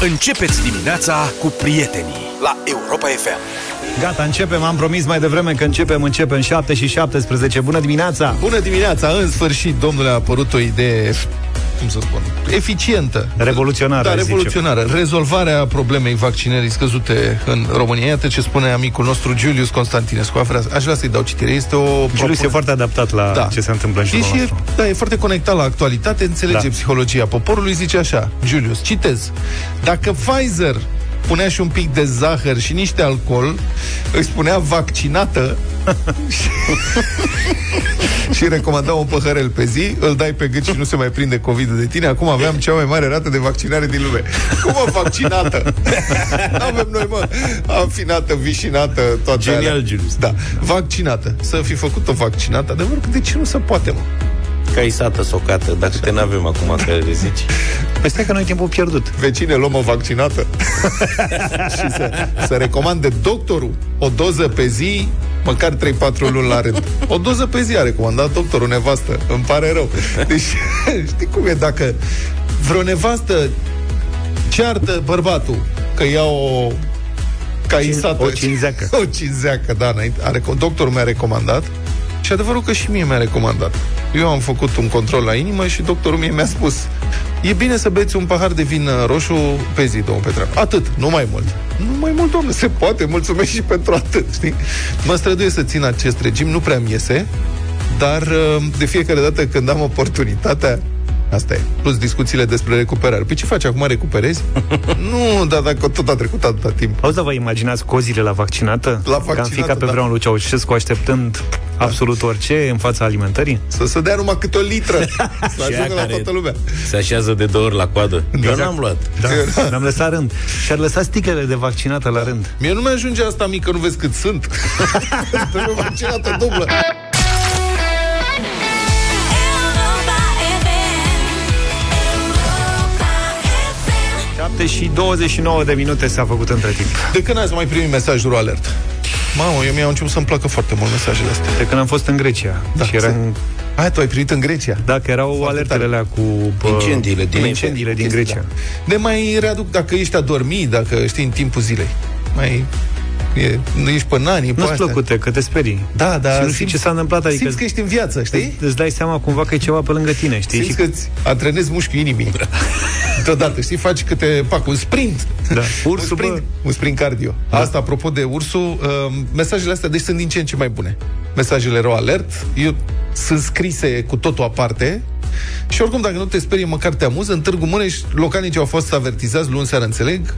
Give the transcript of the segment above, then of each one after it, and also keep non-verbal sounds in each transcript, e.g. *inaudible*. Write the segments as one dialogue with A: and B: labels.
A: Începeți dimineața cu prietenii la Europa FM.
B: Gata, începem, am promis mai devreme că începem, începem 7 și 17. Bună dimineața!
C: Bună dimineața! În sfârșit, domnule, a apărut o idee cum să spun, eficientă.
B: Revoluționară,
C: Da, revoluționară. Zicem. Rezolvarea problemei vaccinării scăzute în România. Iată ce spune amicul nostru Julius Constantinescu. Aș vrea să-i dau citire. Este o
B: Julius propune... e foarte adaptat la da. ce se întâmplă în
C: și, și e, da, e foarte conectat la actualitate, înțelege da. psihologia poporului, zice așa, Julius, citez. Dacă Pfizer punea și un pic de zahăr și niște alcool, își spunea vaccinată și, *laughs* și recomanda un păhărel pe zi, îl dai pe gât și nu se mai prinde covid de tine. Acum aveam cea mai mare rată de vaccinare din lume. Cum o vaccinată? *laughs* Avem noi, mă, afinată, vișinată, toate
B: Genial, alea. Julius.
C: Da, vaccinată. Să fi făcut o vaccinată. Adevăr că de ce nu se poate, mă?
D: Caisată, socată, dar te n-avem acum că le zici.
B: Păi stai că noi timpul pierdut.
C: Vecine, luăm o vaccinată. *laughs* și să, să recomande doctorul o doză pe zi, măcar 3-4 luni la rând. O doză pe zi a recomandat doctorul nevastă. Îmi pare rău. Deci, *laughs* știi cum e, dacă vreo ce ceartă bărbatul că ia o caisată.
B: O cinzeacă. *laughs*
C: O cinzeacă, da, înainte. Are, doctorul mi-a recomandat și adevărul că și mie mi-a recomandat. Eu am făcut un control la inimă și doctorul mie mi-a spus e bine să beți un pahar de vin roșu pe zi, domnul Petreanu. Atât, nu mai mult. Nu mai mult, domnule, se poate, mulțumesc și pentru atât, știi? Mă străduie să țin acest regim, nu prea mi iese, dar uh, de fiecare dată când am oportunitatea, Asta e. Plus discuțiile despre recuperare. Păi ce faci acum? Recuperezi? *laughs* nu, dar dacă tot a trecut atâta timp.
B: Auzi, vă imaginați cozile la vaccinată?
C: La vaccinată, Că am
B: fi ca pe da. vreun lui Ceaușescu așteptând da. Absolut orice în fața alimentării?
C: Să se dea numai câte o litră. *laughs* să ajungă la toată lumea.
D: Se așează de două ori la coadă. Da. Eu n-am luat.
B: Da, n-am lăsat rând. Și ar lăsa sticlele de vaccinată la rând.
C: Mie nu mi-ajunge asta mică, nu vezi cât sunt. *laughs* Trebuie vaccinată dublă.
B: 7 și 29 de minute s-a făcut între timp.
C: De când ați mai primit mesajul alert? Mamă, eu mi-au început să-mi placă foarte mult mesajele astea.
B: De când am fost în Grecia.
C: Da,
B: și era în...
C: Hai, tu ai primit în Grecia?
B: Da, că erau foarte alertele alea cu...
D: Bă, incendiile din,
B: incendiile din Grecia. Da.
C: De mai readuc dacă ești adormit, dacă știi în timpul zilei. Mai e, nu ești pe nani,
B: Nu-ți plăcute, că te sperii.
C: Da, da.
B: Și nu știi ce s-a întâmplat. Adică
C: simți că ești în viață, știi?
B: Îți dai seama cumva că e ceva pe lângă tine, știi?
C: Simți că îți antrenezi mușchiul inimii. *laughs* Deodată, știi? Faci câte, fac un sprint.
B: Da. *laughs*
C: Ursul, un sprint, bă. un sprint cardio. Da. Asta, apropo de ursul, uh, mesajele astea, deci sunt din ce în ce mai bune. Mesajele ro alert, eu, sunt scrise cu totul aparte, și oricum, dacă nu te sperie, măcar te amuză. În Târgu Mureș, localnicii au fost avertizați, luni seara înțeleg,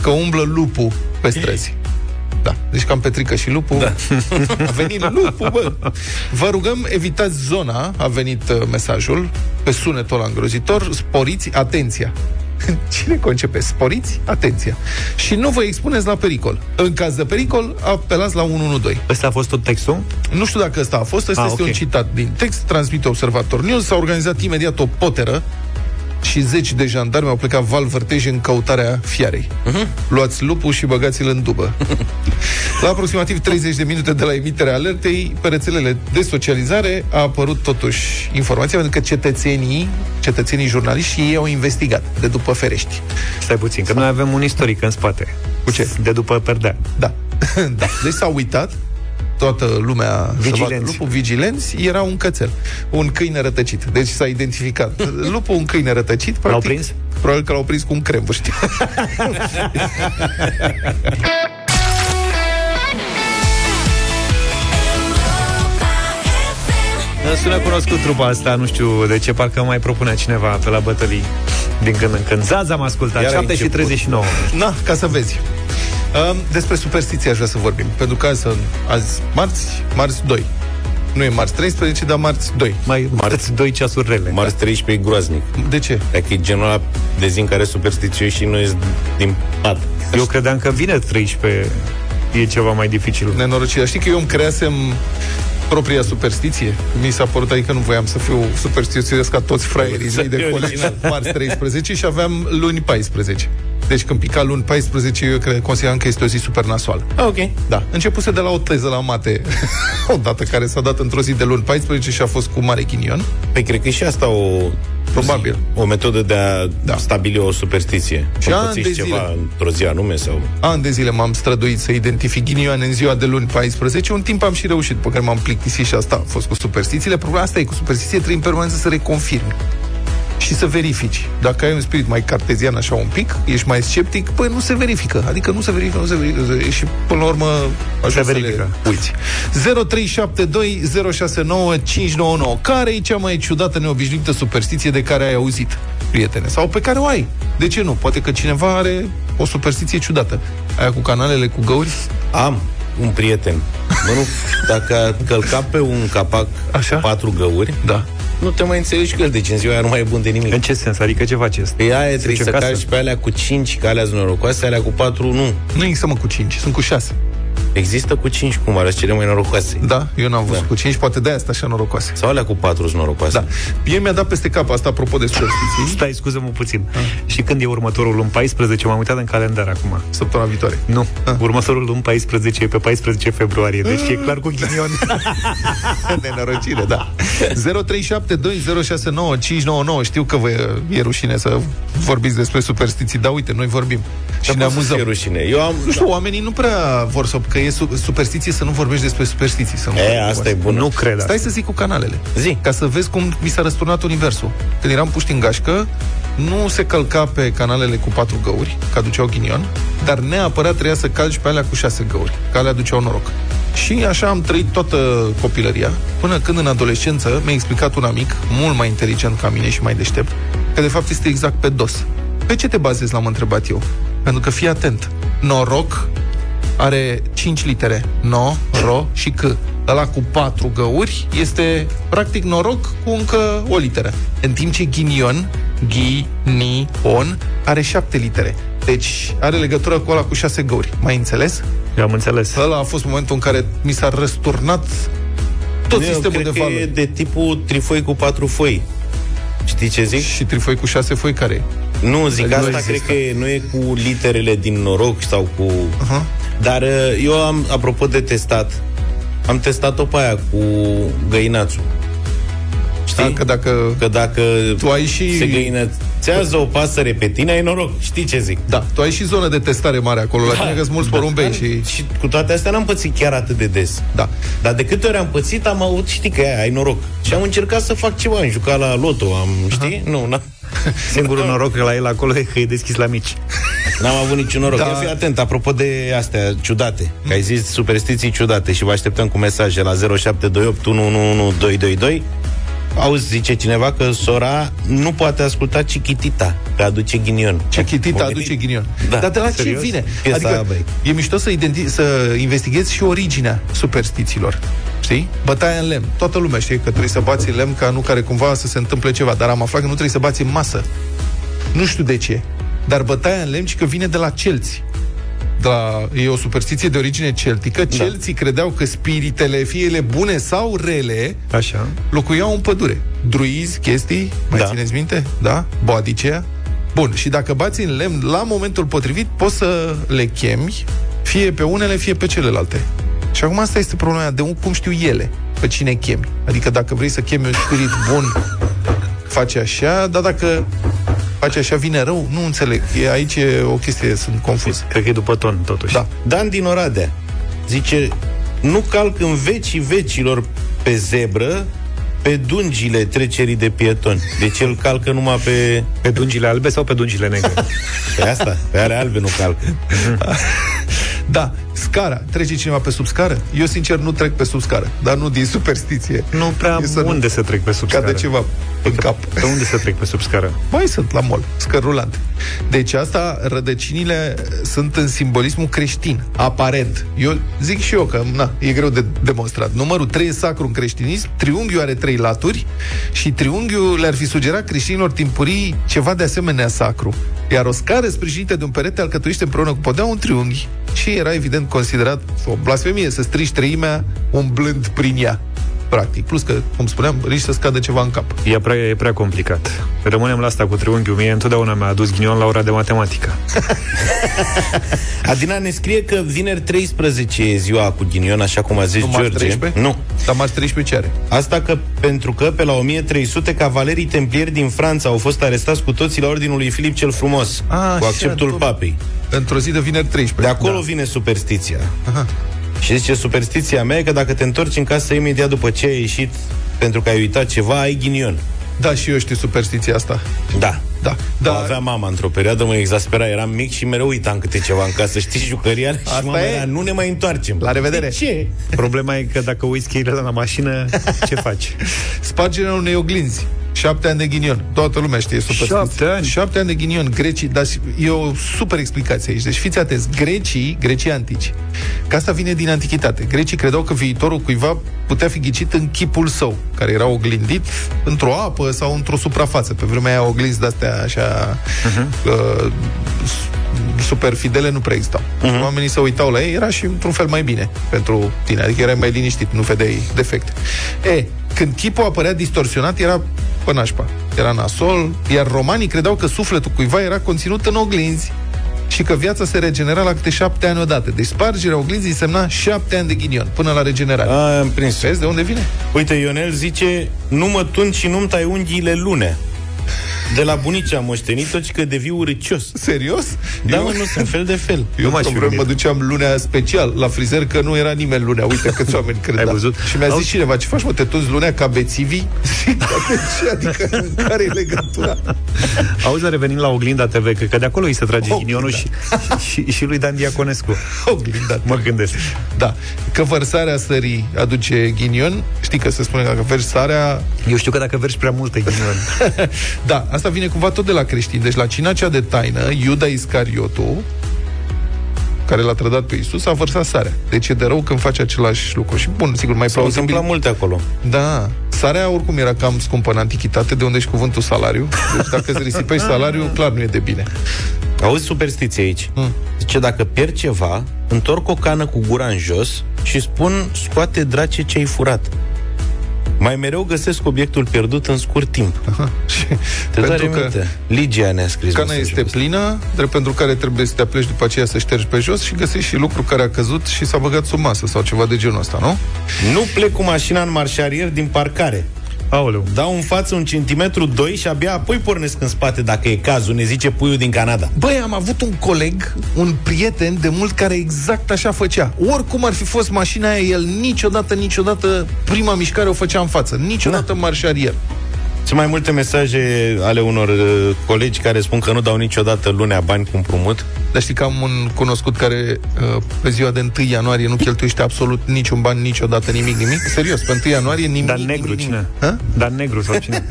C: că umblă lupul pe străzi. Da. Deci cam Petrică și lupul. Da. A venit lupul, bă. Vă rugăm, evitați zona, a venit uh, mesajul, pe sunetul ăla îngrozitor, sporiți atenția. *laughs* Cine concepe? Sporiți atenția. Și nu vă expuneți la pericol. În caz de pericol, apelați la 112.
B: Ăsta a fost tot textul?
C: Nu știu dacă ăsta a fost, ăsta ah, este okay. un citat din text, transmite Observator News, s-a organizat imediat o poteră și zeci de jandarmi au plecat val vârtej în căutarea fiarei. Uh-huh. Luați lupul și băgați-l în dubă. *laughs* la aproximativ 30 de minute de la emiterea alertei, pe rețelele de socializare a apărut totuși informația, pentru că cetățenii, cetățenii jurnaliști și ei au investigat de după ferești.
B: Stai puțin, că noi avem un istoric în spate.
C: Cu ce?
B: De după perdea.
C: Da. *laughs* da. Deci s-au uitat toată lumea
B: vigilenți.
C: lupul, vigilenți, era un cățel, un câine rătăcit. Deci s-a identificat. *laughs* Lupul, un câine rătăcit, practic,
B: L-au prins?
C: Probabil că l-au prins cu un crem, știi.
B: Sună cunoscut trupa asta, nu știu de ce, parcă mai propunea cineva pe la bătălii din când în când. Zaza am ascultat, Iar 7 și 39.
C: Na, ca să vezi. Despre superstiție aș vrea să vorbim. Pentru că azi, azi marți, marți 2. Nu e marți 13, dar marți 2.
B: Mai marți *laughs* 2 ceasuri rele.
D: Marți 13 e groaznic.
C: De ce?
D: Dacă e genul ăla de zi în care superstițios și nu e din pat.
B: Eu credeam că vine 13 e ceva mai dificil.
C: Nenorocire. Știi că eu îmi creasem propria superstiție. Mi s-a părut, adică nu voiam să fiu superstițios ca toți fraierii zi de colegi. Marți 13 și aveam luni 14. Deci când pica luni 14, eu cred, consideram că este o zi super nasoală.
D: Ah, ok.
C: Da. Începuse de la o teză la mate, *laughs* o dată care s-a dat într-o zi de luni 14 și a fost cu mare ghinion.
D: Păi cred că și asta o
C: Probabil.
D: O metodă de a
C: Da.
D: da. stabili o superstiție.
C: Și ani
D: Împățiți
C: de
D: ceva
C: zile.
D: într-o zi anume sau...
C: Ani de zile m-am străduit să identific ghinioane în ziua de luni 14. Un timp am și reușit, pe care m-am plictisit și asta a fost cu superstițiile. Problema asta e cu superstiție, trebuie în permanență să reconfirmi și să verifici. Dacă ai un spirit mai cartezian așa un pic, ești mai sceptic, păi nu se verifică. Adică nu se verifică, nu se verifică. Și până la urmă ajungi să
B: verifică.
C: le uiți. 0372069599. Care e cea mai ciudată, neobișnuită superstiție de care ai auzit, prietene? Sau pe care o ai? De ce nu? Poate că cineva are o superstiție ciudată. Aia cu canalele cu găuri?
D: Am un prieten. Bă, nu, dacă a călcat pe un capac
C: Așa?
D: patru găuri,
C: Da.
D: Nu te mai înțelegi cu el, deci în ziua aia nu mai e bun de nimic.
B: În ce sens? Adică ce faceți?
D: Pe aia trebuie
B: duce
D: să
B: acasă?
D: calci pe alea cu 5 ca alea norocoase, alea cu 4 nu.
C: Nu există mă cu 5, sunt cu 6.
D: Există cu 5 cum arăți cele mai norocoase.
C: Da, eu n-am văzut
D: Da.
C: cu 5, poate de-aia asta așa norocoase.
D: Sau alea cu 4 norocoase.
C: Da. Mie mi-a dat peste cap asta apropo de superstiții. *laughs*
B: Stai, scuză-mă puțin. Și când e următorul lun 14? M-am uitat în calendar acum.
C: Săptămâna viitoare.
B: Nu. Următorul lun 14 e pe 14 februarie. Deci e clar cu ghinion. *laughs*
C: Nenorocire, da. 0372069599. Știu că vă e rușine să vorbiți despre superstiții, dar uite, noi vorbim. Și ne
D: Dar cum să fie
C: amuzăm.
D: rușine. Eu am...
C: Nu știu, oamenii nu prea vor să... Că e su- superstiție să nu vorbești despre superstiții. Să nu
D: E,
C: vorbești
D: asta
C: cu
D: e bună.
B: nu cred.
C: Stai să zic cu canalele.
D: Zi.
C: Ca să vezi cum mi s-a răsturnat universul. Când eram puști în gașcă, nu se călca pe canalele cu patru găuri, că aduceau ghinion, dar neapărat trebuia să calci pe alea cu șase găuri, că alea aduceau noroc. Și așa am trăit toată copilăria, până când în adolescență mi-a explicat un amic, mult mai inteligent ca mine și mai deștept, că de fapt este exact pe dos. Pe ce te bazezi, l-am întrebat eu? Pentru că fii atent. Noroc are 5 litere. No, ro și c. Ăla cu 4 găuri este practic noroc cu încă o literă. În timp ce ghinion, ghi, ni, on, are 7 litere. Deci are legătură cu ăla cu 6 găuri. Mai înțeles?
B: Eu am înțeles.
C: Ăla a fost momentul în care mi s-a răsturnat tot
D: Eu
C: sistemul
D: cred
C: de
D: că e
C: valori.
D: de tipul trifoi cu patru foi. Știi ce zic?
C: Și trifoi cu 6 foi care e?
D: Nu, zic
C: Nu
D: asta,
C: există.
D: cred că e, nu e cu literele din noroc sau cu...
C: Aha.
D: Dar uh, eu am, apropo de testat, am testat-o pe aia cu găinațul. Știi?
C: Da, că dacă
D: Că dacă
C: tu ai și...
D: se găinățează o pasăre pe tine, ai noroc. Știi ce zic?
C: Da, tu ai și zonă de testare mare acolo, la tine că sunt mulți porumbei și...
D: și cu toate astea n-am pățit chiar atât de des.
C: Da.
D: Dar de câte ori am pățit, am avut, știi că aia, ai noroc. Și am încercat să fac ceva, am jucat la loto, am, știi? Nu, n-am, *laughs*
B: Singurul noroc la el acolo e că e deschis la mici.
D: n-am avut niciun noroc.
C: Da.
D: Da. Fii atent, apropo de astea ciudate, că ai zis superstiții ciudate și vă așteptăm cu mesaje la 0728 111222. Auzi, zice cineva că sora nu poate asculta Chiquitita, că aduce ghinion.
C: Chiquitita
D: Au
C: aduce
D: venit?
C: ghinion.
D: Da.
C: Dar de la
D: Serios?
C: ce vine?
D: Piesa
C: adică
D: aia, băi.
C: e mișto să, identi- să investighezi și originea superstițiilor. Știi? Bătaia în lemn. Toată lumea știe că trebuie să bați în lemn ca nu care cumva să se întâmple ceva. Dar am aflat că nu trebuie să bați în masă. Nu știu de ce. Dar bătaia în lemn și că vine de la celți. De la, e o superstiție de origine celtică. Celții credeau că spiritele, fie ele bune sau rele,
B: Așa.
C: locuiau în pădure. Druizi, chestii, mai da.
D: Da.
C: țineți minte? Da? Boadicea? Bun, și dacă bați în lemn, la momentul potrivit, poți să le chemi, fie pe unele, fie pe celelalte. Și acum asta este problema, de un, cum știu ele, pe cine chemi. Adică dacă vrei să chemi un spirit bun, faci așa, dar dacă faci așa, vine rău, nu înțeleg. E, aici e o chestie, sunt confuz.
B: Cred că e după ton, totuși.
C: Da.
D: Dan din Oradea zice nu calc în vecii vecilor pe zebră pe dungile trecerii de pietoni. Deci el calcă numai pe...
B: Pe dungile albe sau pe dungile negre? *laughs*
D: Pe asta, pe ale albe nu calcă.
C: Da, scara. Trece cineva pe sub scară? Eu, sincer, nu trec pe sub scară, dar nu din superstiție.
B: nu prea
C: E să nu
B: unde să trec pe sub
C: Cade
B: scară?
C: ceva în cap.
B: Pe unde să trec pe sub scară?
C: Mai sunt la mol, scări rulante. Deci asta, rădăcinile sunt în simbolismul creștin, aparent. Eu zic și eu că, na, e greu de demonstrat. Numărul 3 e sacru în creștinism, triunghiul are trei laturi și triunghiul le-ar fi sugerat creștinilor timpurii ceva de asemenea sacru. Iar o scară sprijinită de un perete alcătuiește împreună cu podea un triunghi și era evident considerat o blasfemie să strici treimea umblând prin ea. Practic. Plus că, cum spuneam, risci să scadă ceva în cap.
B: E prea, e prea complicat. Rămânem la asta cu triunghiul. Mie întotdeauna mi-a adus ghinion la ora de matematică. *laughs*
D: Adina ne scrie că vineri 13 e ziua cu ghinion, așa cum a zis
C: Nu,
D: George.
C: marți 13?
D: Nu.
C: Dar marți 13 ce are?
D: Asta că pentru că pe la 1300 cavalerii templieri din Franța au fost arestați cu toții la ordinul lui Filip cel Frumos,
C: A,
D: cu
C: așa,
D: acceptul
C: domn-
D: papei.
C: Într-o zi de vineri 13.
D: De acolo da. vine superstiția.
C: Aha.
D: Și zice, superstiția mea e că dacă te întorci în casă imediat după ce ai ieșit pentru că ai uitat ceva, ai ghinion.
C: Da, și eu știu superstiția asta.
D: Da.
C: Da.
D: Da.
C: Da,
D: Avea mama într-o perioadă, mă exaspera, eram mic și mereu uitam câte ceva în casă, știi, jucăria și
C: Asta
D: mama
C: e.
D: era, nu ne mai întoarcem.
C: La revedere.
D: De ce?
B: Problema e că dacă uiți cheile la mașină, ce faci? *laughs*
C: Spargerea unei oglinzi. Șapte ani de ghinion. Toată lumea știe superstiție.
B: Șapte ani?
C: Șapte ani de ghinion. Grecii, dar e o super explicație aici. Deci fiți atenți. Grecii, grecii antici, că asta vine din antichitate. Grecii credeau că viitorul cuiva putea fi ghicit în chipul său, care era oglindit într-o apă sau într-o suprafață. Pe vremea aia oglinzi de-astea așa uh-huh. uh, super fidele nu prea existau. Uh-huh. Oamenii se uitau la ei, era și într-un fel mai bine pentru tine, adică erai mai liniștit, nu vedeai defecte. E, când chipul apărea distorsionat, era pe nașpa, era nasol, iar romanii credeau că sufletul cuiva era conținut în oglinzi și că viața se regenera la câte șapte ani odată. Deci spargerea oglinzii semna șapte ani de ghinion, până la regenerare.
D: A, am prins.
C: Vezi de unde vine?
D: Uite, Ionel zice, nu mă tund și nu-mi tai unghiile lune. De la bunicii am moștenit-o, ci că devii urâcios.
C: Serios?
D: Da,
C: Eu-
D: mă, nu, sunt fel de fel.
C: Eu
B: m-aș
C: m-aș
B: fi
C: vreo mă
B: gândit.
C: duceam lunea special la frizer că nu era nimeni lunea. Uite câți oameni cred.
B: Ai
C: da.
B: văzut?
C: Și mi-a zis
B: Auzi-
C: cineva, ce faci mă, te tunzi lunea ca bețivii? Zic, "Da, de ce? Adică care e legătura?
B: Auzi, revenind la Oglinda TV, cred că de acolo îi se trage
C: Oglinda.
B: ghinionul și, și, și lui Dan Diaconescu.
C: Oglinda.
B: Mă gândesc.
C: Da, că vărsarea sării aduce ghinion. Știi că se spune că dacă vergi sarea...
B: Eu știu că dacă vergi prea multe ghinion, *laughs*
C: Da, asta vine cumva tot de la creștini. Deci la cina cea de taină, Iuda Iscariotu, care l-a trădat pe Isus, a vărsat sarea. Deci e de rău când face același lucru. Și bun, sigur, mai
D: S-au
C: plauzibil.
D: întâmplat multe acolo.
C: Da, sarea oricum era cam scumpă în antichitate, de unde și cuvântul salariu. Deci dacă îți risipești salariul, clar nu e de bine.
D: Auzi superstiție aici.
C: Mm.
D: Zice, dacă pierd ceva, întorc o cană cu gura în jos și spun, scoate drace ce ai furat. Mai mereu găsesc obiectul pierdut în scurt timp.
C: Și
D: Te doare
C: pentru că
D: minte. Ligia ne-a scris
C: cana
D: mesajul
C: este
D: ăsta.
C: plină, drept pentru care trebuie să te apleci după aceea să ștergi pe jos și găsești și lucru care a căzut și s-a băgat sub masă sau ceva de genul ăsta, nu?
D: Nu plec cu mașina în marșarier din parcare.
B: Aoleu,
D: Dau în față un centimetru, doi și abia apoi pornesc în spate dacă e cazul, ne zice puiul din Canada.
C: Băi, am avut un coleg, un prieten de mult care exact așa făcea. Oricum ar fi fost mașina aia, el niciodată, niciodată prima mișcare o făcea în față. Niciodată da. marșarier.
D: Sunt mai multe mesaje ale unor uh, colegi care spun că nu dau niciodată lunea bani cu împrumut.
C: Dar știi că am un cunoscut care uh, pe ziua de 1 ianuarie nu cheltuiește absolut niciun ban niciodată, nimic, nimic. Serios, pe 1 ianuarie nimic,
B: Dan
C: nimic,
B: Negru,
C: nimic.
B: cine?
C: Ha?
B: Dan Negru sau cine?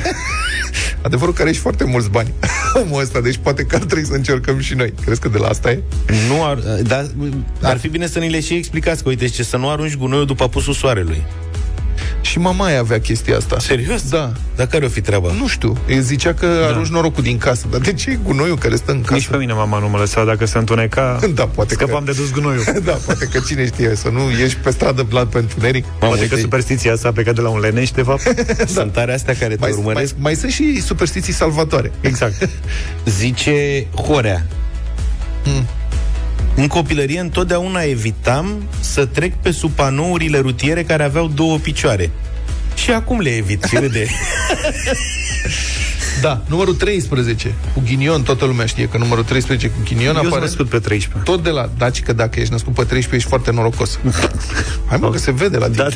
B: *laughs*
C: Adevărul că are și foarte mulți bani *laughs* omul ăsta, deci poate că ar trebui să încercăm și noi. Crezi că de la asta e?
D: Nu ar, dar ar fi bine să ni le și explicați că, uite, ce să nu arunci gunoiul după apusul soarelui.
C: Și mama aia avea chestia asta.
D: Serios?
C: Da.
D: Dar care o fi treaba?
C: Nu știu. El zicea că da. arunci norocul din casă. Dar de ce e gunoiul care stă în casă?
B: Nici pe mine mama nu mă lăsa dacă se întuneca. *laughs*
C: Da, poate
B: Scăpam
C: că...
B: de dus gunoiul. *laughs*
C: da, poate că cine știe să nu ieși pe stradă blat pe întuneric.
B: Poate că superstiția asta a plecat de la un leneș, de fapt. *laughs*
D: Sunt tare astea care te
C: mai, mai,
D: urmăresc.
C: mai sunt și superstiții salvatoare.
B: Exact.
D: Zice Horea.
C: Mm.
D: În copilărie întotdeauna evitam să trec pe sub panourile rutiere care aveau două picioare. Și acum le evit și râde. *laughs*
C: Da, numărul 13, cu ghinion, toată lumea știe că numărul 13 cu ghinion
B: Eu sunt
C: apare
B: născut pe 13.
C: tot de la Daci, că dacă ești născut pe 13 ești foarte norocos. Hai mă, că se vede la tine.
B: Da.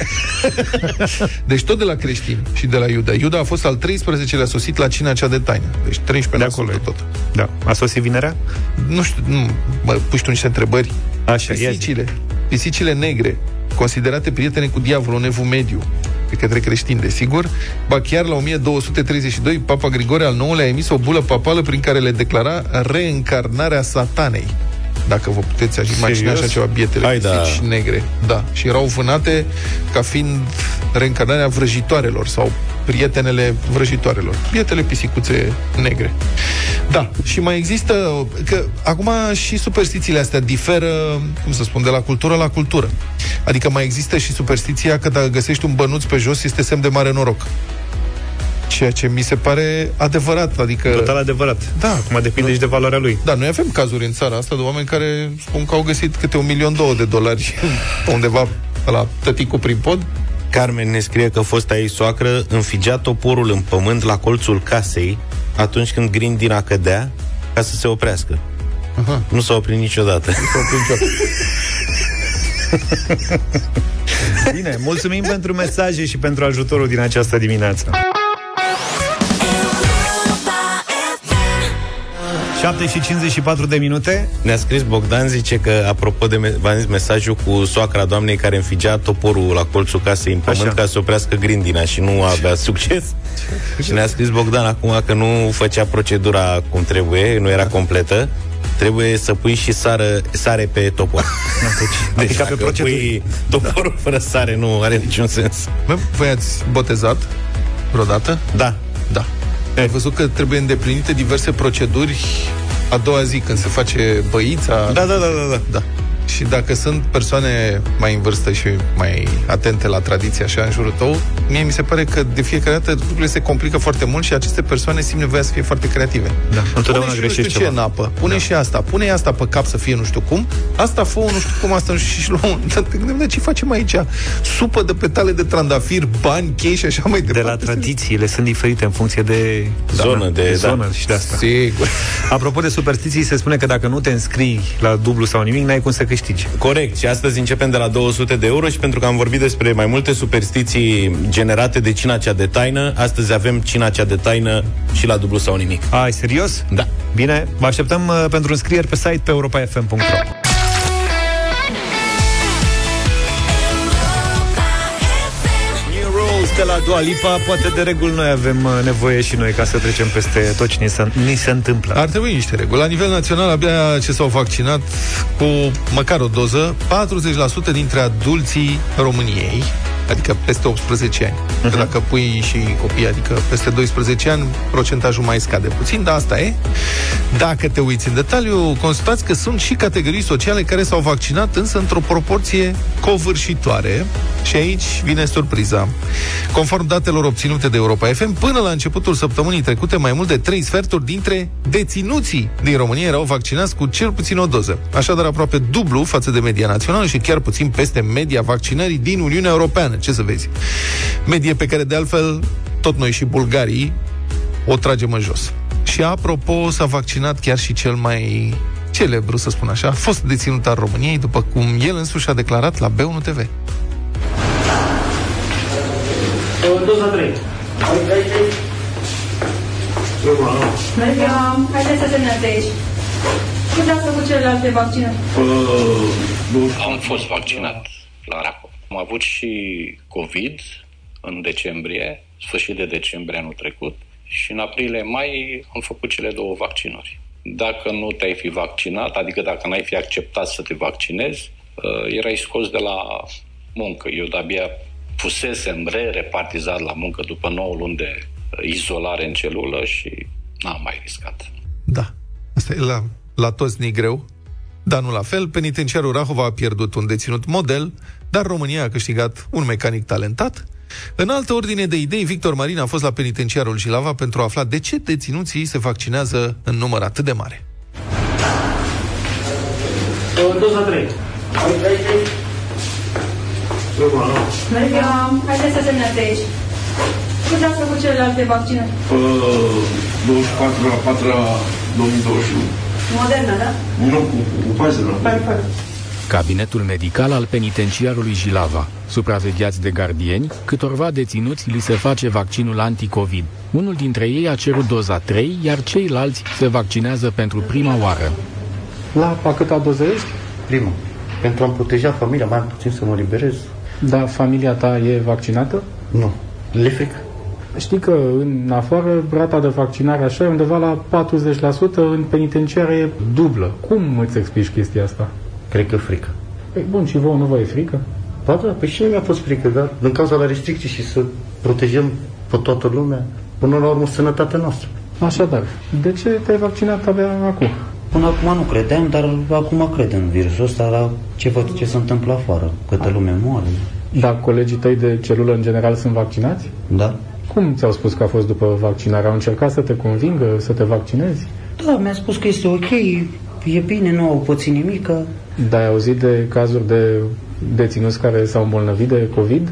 B: *laughs*
C: Deci tot de la creștini și de la Iuda. Iuda a fost al 13-lea sosit la cina cea de taină. Deci 13
B: De
C: nasul
B: acolo
C: de
B: e.
C: tot.
B: Da. A sosit vinerea?
C: Nu știu, nu, mă puși tu niște întrebări.
B: Așa, ia zi.
C: Pisicile, pisicile negre, considerate prietene cu diavolul în evul mediu, de către creștini, desigur. Ba chiar la 1232, Papa Grigore al IX-lea a emis o bulă papală prin care le declara reîncarnarea satanei. Dacă vă puteți imagina
D: Serios?
C: așa ceva, bietele
D: Hai, da.
C: pisici negre. Da. Și erau vânate ca fiind reîncarnarea vrăjitoarelor sau prietenele vrăjitoarelor. Bietele pisicuțe negre. Da, și mai există, că acum și superstițiile astea diferă, cum să spun, de la cultură la cultură. Adică mai există și superstiția că dacă găsești un bănuț pe jos, este semn de mare noroc. Ceea ce mi se pare adevărat, adică...
B: Total adevărat.
C: Da.
B: Acum depinde și de valoarea lui.
C: Da, noi avem cazuri în țara asta de oameni care spun că au găsit câte un milion două de dolari *laughs* undeva la tăticul prin pod.
D: Carmen ne scrie că fosta ei soacră înfigea toporul în pământ la colțul casei atunci când grindina cădea ca să se oprească.
C: Aha.
D: Nu s-a oprit niciodată. *laughs*
B: Bine, mulțumim pentru mesaje și pentru ajutorul din această dimineață. 7 și 54 de minute.
D: Ne-a scris Bogdan, zice că, apropo de me- v-am zis mesajul cu soacra doamnei care înfigea toporul la colțul casei în pământ
B: Așa.
D: ca să oprească grindina și nu avea succes. și ne-a scris Bogdan acum că nu făcea procedura cum trebuie, nu era completă. Trebuie să pui și sară, sare pe topor. Deci,
B: Adică pe
D: dacă
B: procedură.
D: pui toporul fără sare, nu are niciun sens.
C: Bă, voi ați botezat vreodată?
D: Da,
C: Da. Ai văzut că trebuie îndeplinite diverse proceduri a doua zi când se face băița.
D: da, da, da, da. da.
C: Da. Și dacă sunt persoane mai în vârstă și mai atente la tradiție așa în jurul tău, mie mi se pare că de fiecare dată lucrurile se complică foarte mult și aceste persoane simt nevoia să fie foarte creative.
B: Da, întotdeauna
C: pune și nu știu
B: greșești
C: ce
B: ceva.
C: în apă, pune da. și asta, pune asta pe cap să fie nu știu cum, asta fă nu știu cum, asta nu știu și luăm. *laughs* Dar te gândeam, ce facem aici? Supă de petale de trandafir, bani, chei și așa mai
B: De
C: departe.
B: la tradițiile sunt diferite în funcție de
D: Zonă, de-
B: de
D: da.
B: zonă și de asta.
C: Sigur.
B: Apropo de superstiții, se spune că dacă nu te înscrii la dublu sau nimic, n-ai cum să câștigi.
D: Corect, și astăzi începem de la 200 de euro și pentru că am vorbit despre mai multe superstiții generate de cina cea de taină, astăzi avem cina cea de taină și la dublu sau nimic.
B: Ai, serios?
D: Da.
B: Bine, vă așteptăm uh, pentru înscrieri pe site pe europafm.ro de la Dua Lipa Poate de reguli noi avem uh, nevoie și noi Ca să trecem peste tot ce ni se, ni se întâmplă
C: Ar trebui niște reguli. La nivel național, abia ce s-au vaccinat cu măcar o doză, 40% dintre adulții României, adică peste 18 ani. Uh-huh. Că dacă pui și copii, adică peste 12 ani, procentajul mai scade puțin, dar asta e. Dacă te uiți în detaliu, constatați că sunt și categorii sociale care s-au vaccinat, însă într-o proporție covârșitoare. Și aici vine surpriza. Conform datelor obținute de Europa FM, până la începutul săptămânii trecute, mai mult de 3 sferturi dintre deținuții din România erau vaccinați cu cel puțin o doză. Așadar, aproape dublu față de media națională și chiar puțin peste media vaccinării din Uniunea Europeană. Ce să vezi? Medie pe care, de altfel, tot noi și bulgarii o tragem în jos. Și apropo, s-a vaccinat chiar și cel mai celebru, să spun așa, a fost deținut al României, după cum el însuși a declarat la B1 TV.
E: Doza 3.
F: Mergeam, haideți să semnați aici. Cât ați făcut celelalte vaccinări?
G: Am fost vaccinat la Racov. Am avut și COVID în decembrie, sfârșit de decembrie anul trecut, și în aprilie-mai am făcut cele două vaccinuri. Dacă nu te-ai fi vaccinat, adică dacă n-ai fi acceptat să te vaccinezi, uh, erai scos de la muncă. Eu de-abia fusesem re-repartizat la muncă după 9 luni de uh, izolare în celulă și n-am mai riscat.
C: Da, asta e la, la toți ni greu, dar nu la fel. Penitenciarul Rahova a pierdut un deținut model, dar România a câștigat un mecanic talentat. În altă ordine de idei, Victor Marin a fost la penitenciarul Jilava pentru a afla de ce deținuții se vaccinează în număr atât de mare.
E: Doza 3.
F: Mergeam, haideți să semnați aici. Cât ați făcut celelalte vaccinări?
H: 24 la 4 la 2021.
F: Moderna, da?
H: Nu, cu, cu Pfizer.
F: Perfect.
I: Cabinetul medical al penitenciarului Jilava. Supravegheați de gardieni, câtorva deținuți li se face vaccinul anticovid. Unul dintre ei a cerut doza 3, iar ceilalți se vaccinează pentru prima oară.
J: La a câta doză ești? Prima. Pentru a-mi proteja familia, mai puțin să mă liberez.
I: Da, familia ta e vaccinată?
J: Nu. Le frică.
I: Știi că în afară rata de vaccinare așa e undeva la 40%, în penitenciară e dublă. Cum îți explici chestia asta?
J: Cred că frică.
I: Păi bun, și vouă nu vă e frică?
J: Ba da, pe și mie mi-a fost frică, dar din cauza la restricții și să protejăm pe toată lumea, până la urmă sănătatea noastră.
I: Așadar, de ce te-ai vaccinat abia acum?
J: Până acum nu credeam, dar acum cred în virusul ăsta, la ce văd ce se întâmplă afară, câtă lume moare.
I: Dar colegii tăi de celulă în general sunt vaccinați?
J: Da?
I: Cum ți-au spus că a fost după vaccinare? Au încercat să te convingă să te vaccinezi?
J: Da, mi-a spus că este ok, e bine, nu au pățit nimic.
I: Dar ai auzit de cazuri de deținuți care s-au îmbolnăvit de COVID?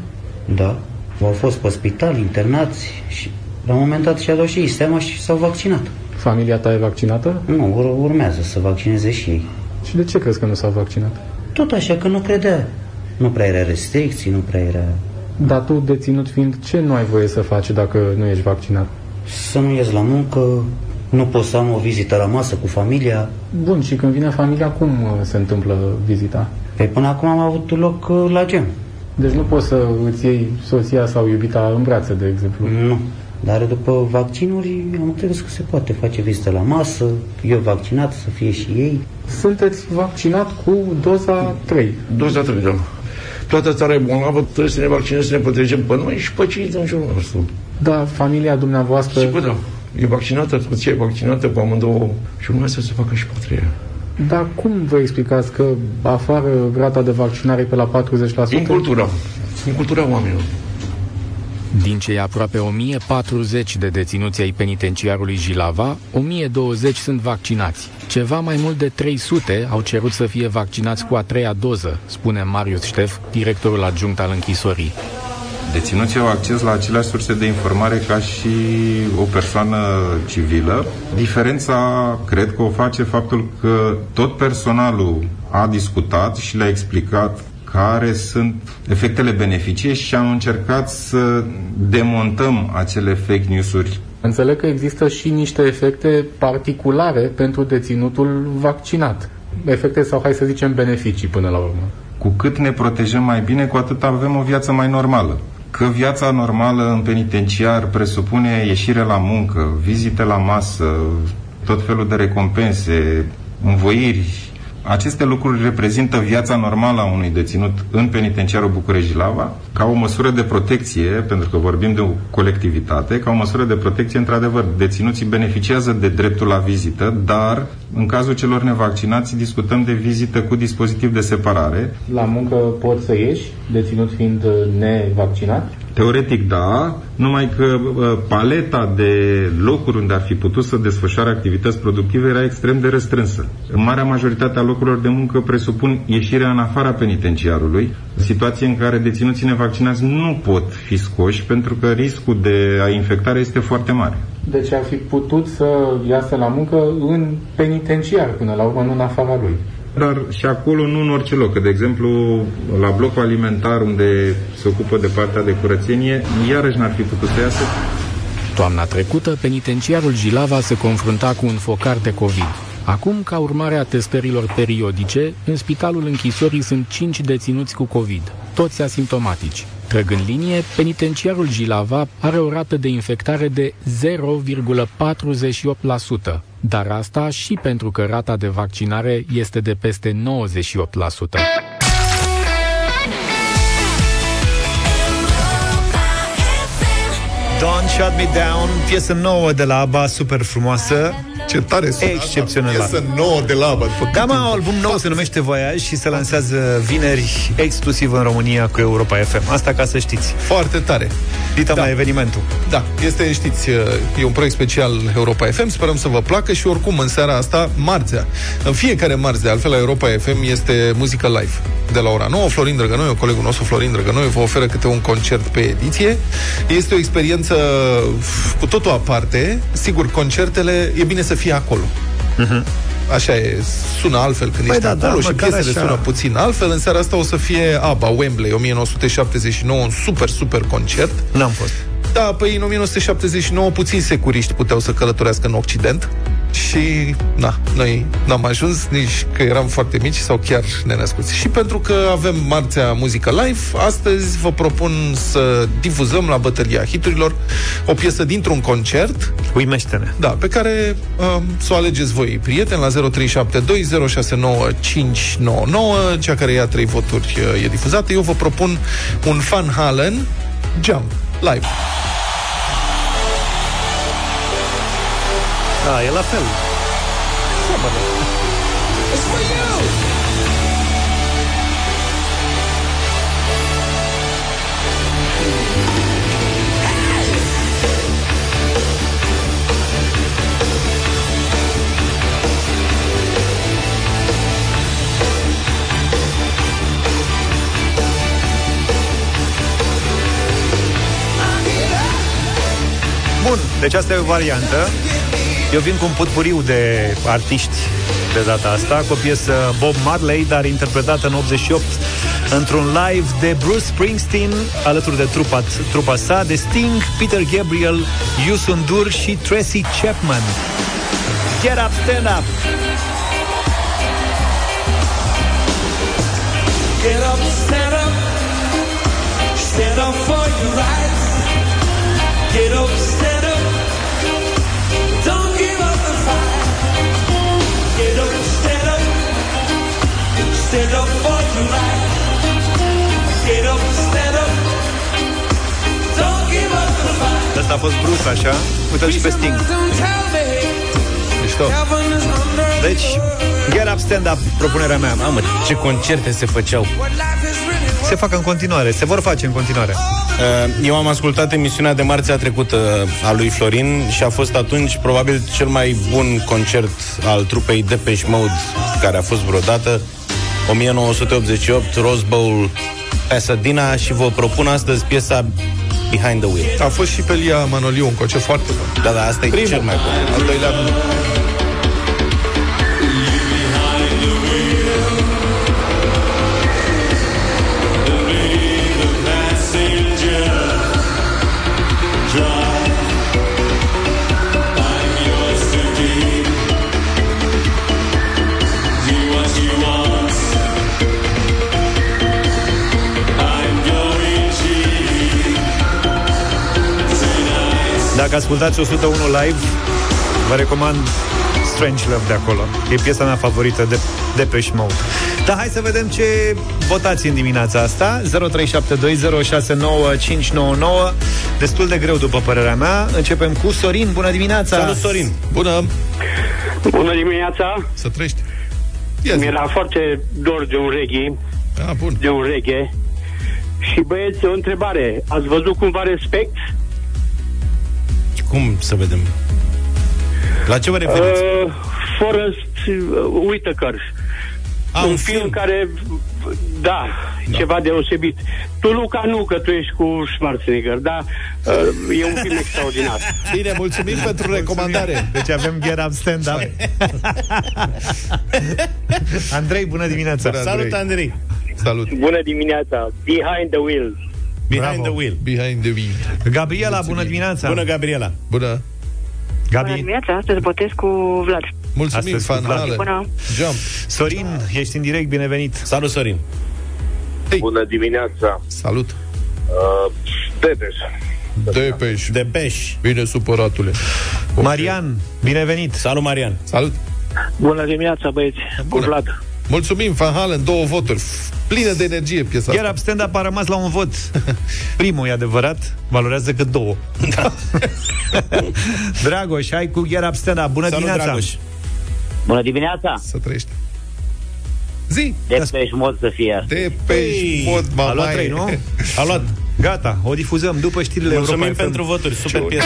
J: Da, au fost pe spital, internați și la un moment dat și-a dat și ei seama și s-au vaccinat.
I: Familia ta e vaccinată?
J: Nu, ur- urmează să vaccineze și ei.
I: Și de ce crezi că nu s-au vaccinat?
J: Tot așa că nu credea. Nu prea era restricții, nu prea era...
I: Dar tu, deținut fiind, ce nu ai voie să faci dacă nu ești vaccinat?
J: Să nu ies la muncă, nu pot să am o vizită la masă cu familia.
I: Bun, și când vine familia, cum uh, se întâmplă vizita?
J: Pe până acum am avut loc uh, la gem.
I: Deci nu poți să îți iei soția sau iubita în brațe, de exemplu?
J: Nu. Dar după vaccinuri am crezut că se poate face vizită la masă, eu vaccinat, să fie și ei.
I: Sunteți vaccinat cu doza 3.
H: Doza 3, da. Toată țara e bolnavă, trebuie să ne vaccinăm, să ne protejăm pe noi și pe cei din jurul nostru.
I: Da, familia dumneavoastră...
H: Și bă, da, e vaccinată, soția e vaccinată pe amândouă și urmează să se facă și pe a treia.
I: Dar cum vă explicați că afară rata de vaccinare e pe la 40%?
H: În cultura, în cultura oamenilor.
I: Din cei aproape 1040 de deținuți ai penitenciarului Jilava, 1020 sunt vaccinați. Ceva mai mult de 300 au cerut să fie vaccinați cu a treia doză, spune Marius Ștef, directorul adjunct al închisorii.
K: Deținuții au acces la aceleași surse de informare ca și o persoană civilă. Diferența, cred că o face faptul că tot personalul a discutat și le-a explicat care sunt efectele beneficie și am încercat să demontăm acele fake news-uri.
I: Înțeleg că există și niște efecte particulare pentru deținutul vaccinat. Efecte sau, hai să zicem, beneficii până la urmă.
K: Cu cât ne protejăm mai bine, cu atât avem o viață mai normală. Că viața normală în penitenciar presupune ieșire la muncă, vizite la masă, tot felul de recompense, învoiri, aceste lucruri reprezintă viața normală a unui deținut în penitenciarul București-Lava ca o măsură de protecție, pentru că vorbim de o colectivitate, ca o măsură de protecție, într-adevăr, deținuții beneficiază de dreptul la vizită, dar în cazul celor nevaccinați discutăm de vizită cu dispozitiv de separare.
I: La muncă poți să ieși, deținut fiind nevaccinat?
K: Teoretic da, numai că uh, paleta de locuri unde ar fi putut să desfășoare activități productive era extrem de restrânsă. În marea majoritate a locurilor de muncă presupun ieșirea în afara penitenciarului, situație în care deținuții nevaccinați nu pot fi scoși pentru că riscul de a infectare este foarte mare.
I: Deci ar fi putut să iasă la muncă în penitenciar până la urmă, nu în afara lui.
K: Dar și acolo nu în orice loc. Că, de exemplu, la blocul alimentar unde se ocupă de partea de curățenie, iarăși n-ar fi putut să iasă.
I: Toamna trecută, penitenciarul Jilava se confrunta cu un focar de COVID. Acum, ca urmare a testărilor periodice, în spitalul închisorii sunt 5 deținuți cu COVID, toți asimptomatici. Trăgând linie, penitenciarul Jilava are o rată de infectare de 0,48%, dar asta și pentru că rata de vaccinare este de peste 98%.
B: Don't Shut Me Down, piesă nouă de la ABBA, super frumoasă.
C: Ce tare sună
B: Excepțional.
C: Piesă nouă de la ABBA.
B: Da, mă, album nou se numește Voyage și se lansează vineri exclusiv în România cu Europa FM. Asta ca să știți.
C: Foarte tare.
B: Dita da. la evenimentul.
C: Da, este, știți, e un proiect special Europa FM, sperăm să vă placă și oricum în seara asta, marțea, în fiecare marți, de altfel la Europa FM este muzică live. De la ora 9, Florin Drăgănoiu, colegul nostru Florin Drăgănoiu, vă oferă câte un concert pe ediție. Este o experiență cu totul aparte. Sigur, concertele, e bine să fie acolo.
B: Uh-huh.
C: Așa e, sună altfel când
B: Păi
C: ești
B: da, da,
C: acolo și
B: măcar
C: piesele
B: așa.
C: sună puțin altfel. În seara asta o să fie ABBA, Wembley, 1979, un super, super concert.
B: N-am fost.
C: Da, păi în 1979 puțini securiști puteau să călătorească în Occident și, na, noi n-am ajuns nici că eram foarte mici sau chiar nenăscuți. Și pentru că avem marțea muzică live, astăzi vă propun să difuzăm la bătălia hiturilor o piesă dintr-un concert.
B: Uimește-ne.
C: Da, pe care um, să o alegeți voi, prieteni, la 0372069599, cea care ia trei voturi uh, e difuzată. Eu vă propun un Van Halen Jump live.
B: Da, e la fel. Bun, deci asta e o variantă. Eu vin cu un putpuriu de artiști de data asta, cu o piesă Bob Marley, dar interpretată în 88 într-un live de Bruce Springsteen, alături de trupa, trupa sa, de Sting, Peter Gabriel, Yusun Dur și Tracy Chapman. Get up, stand up!
L: Get up, stand up, stand up for your rights. Get up, stand up, stand up for your rights. Get up, stand up, don't give up the fight.
B: Asta a fost Bruce, așa? Uite-l și pe Sting.
L: Don't tell me
B: Mișto.
L: heaven is under
B: Deci, Get Up Stand Up, propunerea mea.
D: Mamă, ce concerte se făceau.
B: Se fac în continuare, se vor face în continuare.
D: Uh, Eu am ascultat emisiunea de marțea trecută a lui Florin și a fost atunci probabil cel mai bun concert al trupei Depeche Mode care a fost vreodată. 1988, Rose Bowl, Pasadena și vă propun astăzi piesa Behind the Wheel.
C: A fost și pe Lia Manoliu un concert foarte bun.
D: Da, da, asta e cel mai bun.
C: Al doilea
B: Dacă ascultați 101 live, vă recomand Strange Love de acolo. E piesa mea favorită de Depeche Mode. Dar hai să vedem ce votați în dimineața asta. 0372069599. Destul de greu, după părerea mea. Începem cu Sorin. Bună dimineața!
D: Salut, Sorin!
C: Bună!
E: Bună dimineața!
C: Să trăiești!
E: Mi-era foarte dor de un reggae,
C: Ah, bun.
E: de un reggae. Și băieți, o întrebare. Ați văzut cumva respect?
D: Cum să vedem? La ce vă referiți?
E: Uh, Forrest uh, Whitaker.
D: Ah,
E: un
D: un
E: film,
D: film.
E: care, da, da, ceva deosebit. Tu, Luca, nu, că tu ești cu Schwarzenegger, dar uh, e un film *laughs* extraordinar.
C: Bine, mulțumim pentru recomandare.
B: Deci avem Get Up Stand Up. Andrei, bună dimineața!
C: Bună,
D: Salut, Andrei!
C: Salut!
E: Bună dimineața! Behind the Wheel.
D: Behind
B: Bravo.
D: the Wheel.
C: Behind the wheel.
B: Gabriela, bună dimineața!
D: Bună, Gabriela!
C: Bună!
F: Bună
B: Gabi,
F: dimineața, astăzi votez cu Vlad.
C: Mulțumim,
B: Astăzi cu
C: Fan
B: Vlad.
C: Halen.
F: Bună.
C: Jump.
B: Sorin, ești în direct, binevenit!
D: Salut, Sorin!
M: Bună dimineața!
C: Salut!
M: Uh, Dedes.
C: Depeș.
D: De Beș.
C: Bine, supăratule.
B: Marian, binevenit!
D: Salut, Marian!
C: Salut!
E: Bună dimineața, băieți, cu
C: Bună.
E: Vlad.
C: Mulțumim, Van Halen, două voturi. F- Plină de energie piesa
B: Get
C: asta.
B: Up Stand Up a rămas la un vot. *laughs* Primul e adevărat, valorează cât două. Da. *laughs* Dragoș, hai cu Get Up Stand Up. Bună
D: Salut,
B: dimineața!
D: Dragoș!
N: Bună dimineața!
C: Să trăiești. Zi!
N: Depeș mod să fie.
C: Depeș,
D: Ei,
C: mod,
B: A luat
C: mamaie.
B: trei, nu? *laughs*
D: A luat.
B: Gata, o difuzăm după știrile
D: Mulțumim
B: Europa FM.
D: pentru voturi, super piesă.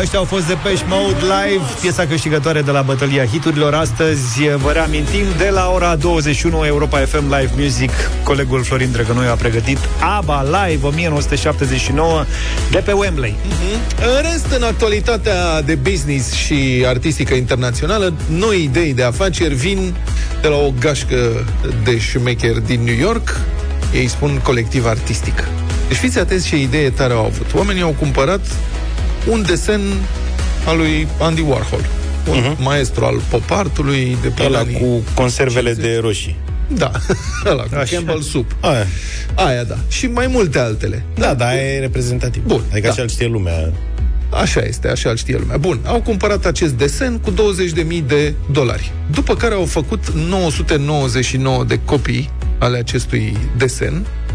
B: Ăștia au fost de Peș Mode Live, piesa câștigătoare de la bătălia hiturilor. Astăzi vă reamintim de la ora 21 Europa FM Live Music. Colegul Florin Drăgănoiu a pregătit ABBA Live 1979 de pe Wembley.
C: În rest, în actualitatea de business și artistică internațională, noi idei de afaceri vin de la o gașcă de șmecheri din New York. Ei spun colectiv artistic. Deci fiți atenți ce idee tare au avut. Oamenii au cumpărat un desen al lui Andy Warhol. Un uh-huh. maestru al pop artului de pe
D: Ăla
C: anii
D: cu conservele de roșii.
C: Da, *laughs* ăla, cu
D: Așa.
C: Campbell Soup.
D: Aia.
C: Aia, da. Și mai multe altele.
D: Da, da, e reprezentativ.
C: Bun,
D: Adică
C: da.
D: așa îl știe lumea.
C: Așa este, așa îl știe lumea. Bun, au cumpărat acest desen cu 20.000 de dolari. După care au făcut 999 de copii ale acestui desen uh,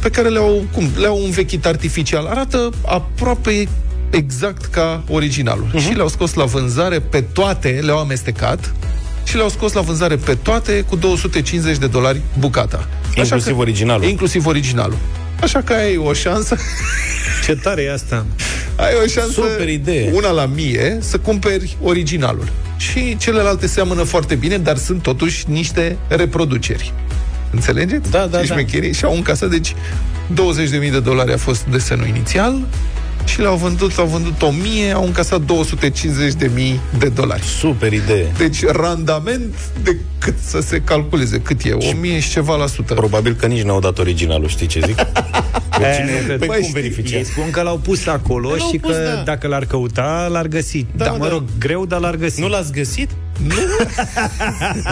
C: pe care le-au, cum, le-au învechit artificial. Arată aproape exact ca originalul.
D: Mhm.
C: Uh-huh. Și le-au scos la vânzare pe toate, le-au amestecat și le-au scos la vânzare pe toate cu 250 de dolari bucata.
D: Inclusiv originalul.
C: Inclusiv originalul. Așa că ai o șansă *laughs*
B: Ce tare e asta!
C: ai o șansă,
D: Super idee.
C: una la mie, să cumperi originalul. Și celelalte seamănă foarte bine, dar sunt totuși niște reproduceri. Înțelegeți?
D: Da, da,
C: și
D: da.
C: șmecherii. Și au încasat, deci 20.000 de dolari a fost desenul inițial și le-au vândut, au vândut 1000, au încasat 250.000 de dolari.
D: Super idee.
C: Deci randament de cât să se calculeze, cât e? 1000 și ceva la sută.
D: Probabil că nici n-au dat originalul, știi ce zic? *laughs*
B: E,
D: cine-
B: nu cred.
D: Păi
B: Băi,
D: cum
B: știi,
D: verifice?
B: Ei spun că l-au pus acolo
D: L-au
B: și
D: pus,
B: că
D: da.
B: dacă l-ar căuta, l-ar găsi. Da,
D: Da,
B: mă
D: da.
B: rog, greu, dar l-ar găsi.
D: Nu l-ați găsit? *laughs*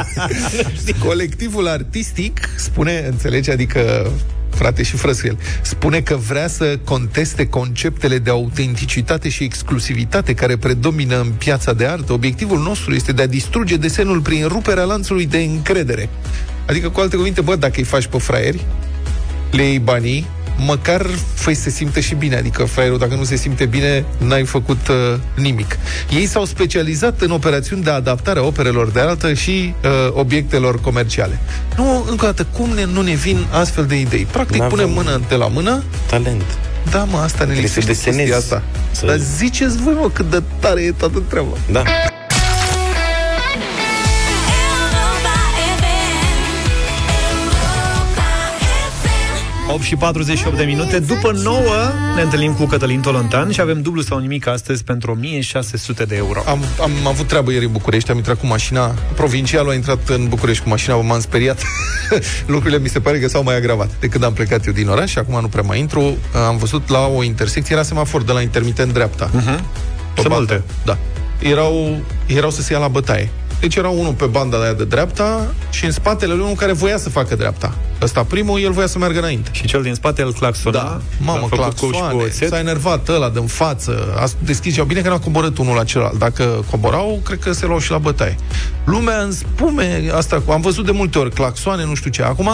D: *laughs*
C: Colectivul artistic spune, înțelegi, adică frate și frăsel, spune că vrea să conteste conceptele de autenticitate și exclusivitate care predomină în piața de artă. Obiectivul nostru este de a distruge desenul prin ruperea lanțului de încredere. Adică, cu alte cuvinte, bă, dacă îi faci pe fraieri, le iei banii, măcar fă să se simte și bine. Adică fraierul, dacă nu se simte bine, n-ai făcut uh, nimic. Ei s-au specializat în operațiuni de adaptare a operelor de artă și uh, obiectelor comerciale. Nu, încă o dată, cum ne, nu ne vin astfel de idei? Practic,
D: N-avem-
C: punem mână de la mână,
D: Talent.
C: da, mă, asta ne
D: Trebuie să
C: lipsește
D: desenezi.
C: chestia asta.
D: Să-
C: Dar ziceți voi, mă, cât de tare e toată treaba.
D: Da.
B: 8 și 48 de minute. După 9 ne întâlnim cu Cătălin Tolontan și avem dublu sau nimic astăzi pentru 1600 de euro.
C: Am, am avut treabă ieri în București, am intrat cu mașina, provincialul a intrat în București cu mașina, m-am speriat. *laughs* Lucrurile mi se pare că s-au mai agravat de când am plecat eu din oraș și acum nu prea mai intru. Am văzut la o intersecție, era semafor de la intermitent dreapta.
B: Uh-huh.
C: Pe
B: Sunt
C: bandă.
B: multe.
C: Da. Erau, erau să se ia la bătaie. Deci era unul pe banda aia de dreapta și în spatele lui unul care voia să facă dreapta. Ăsta primul, el voia să meargă înainte.
B: Și cel din spate el claxona.
C: Da, mamă,
B: a făcut cu- și cu
C: claxoane,
B: oțet.
C: s-a enervat ăla din față, a deschis și bine că n-a coborât unul la celălalt. Dacă coborau, cred că se luau și la bătaie. Lumea în spume, asta cu, am văzut de multe ori, claxoane, nu știu ce. Acum,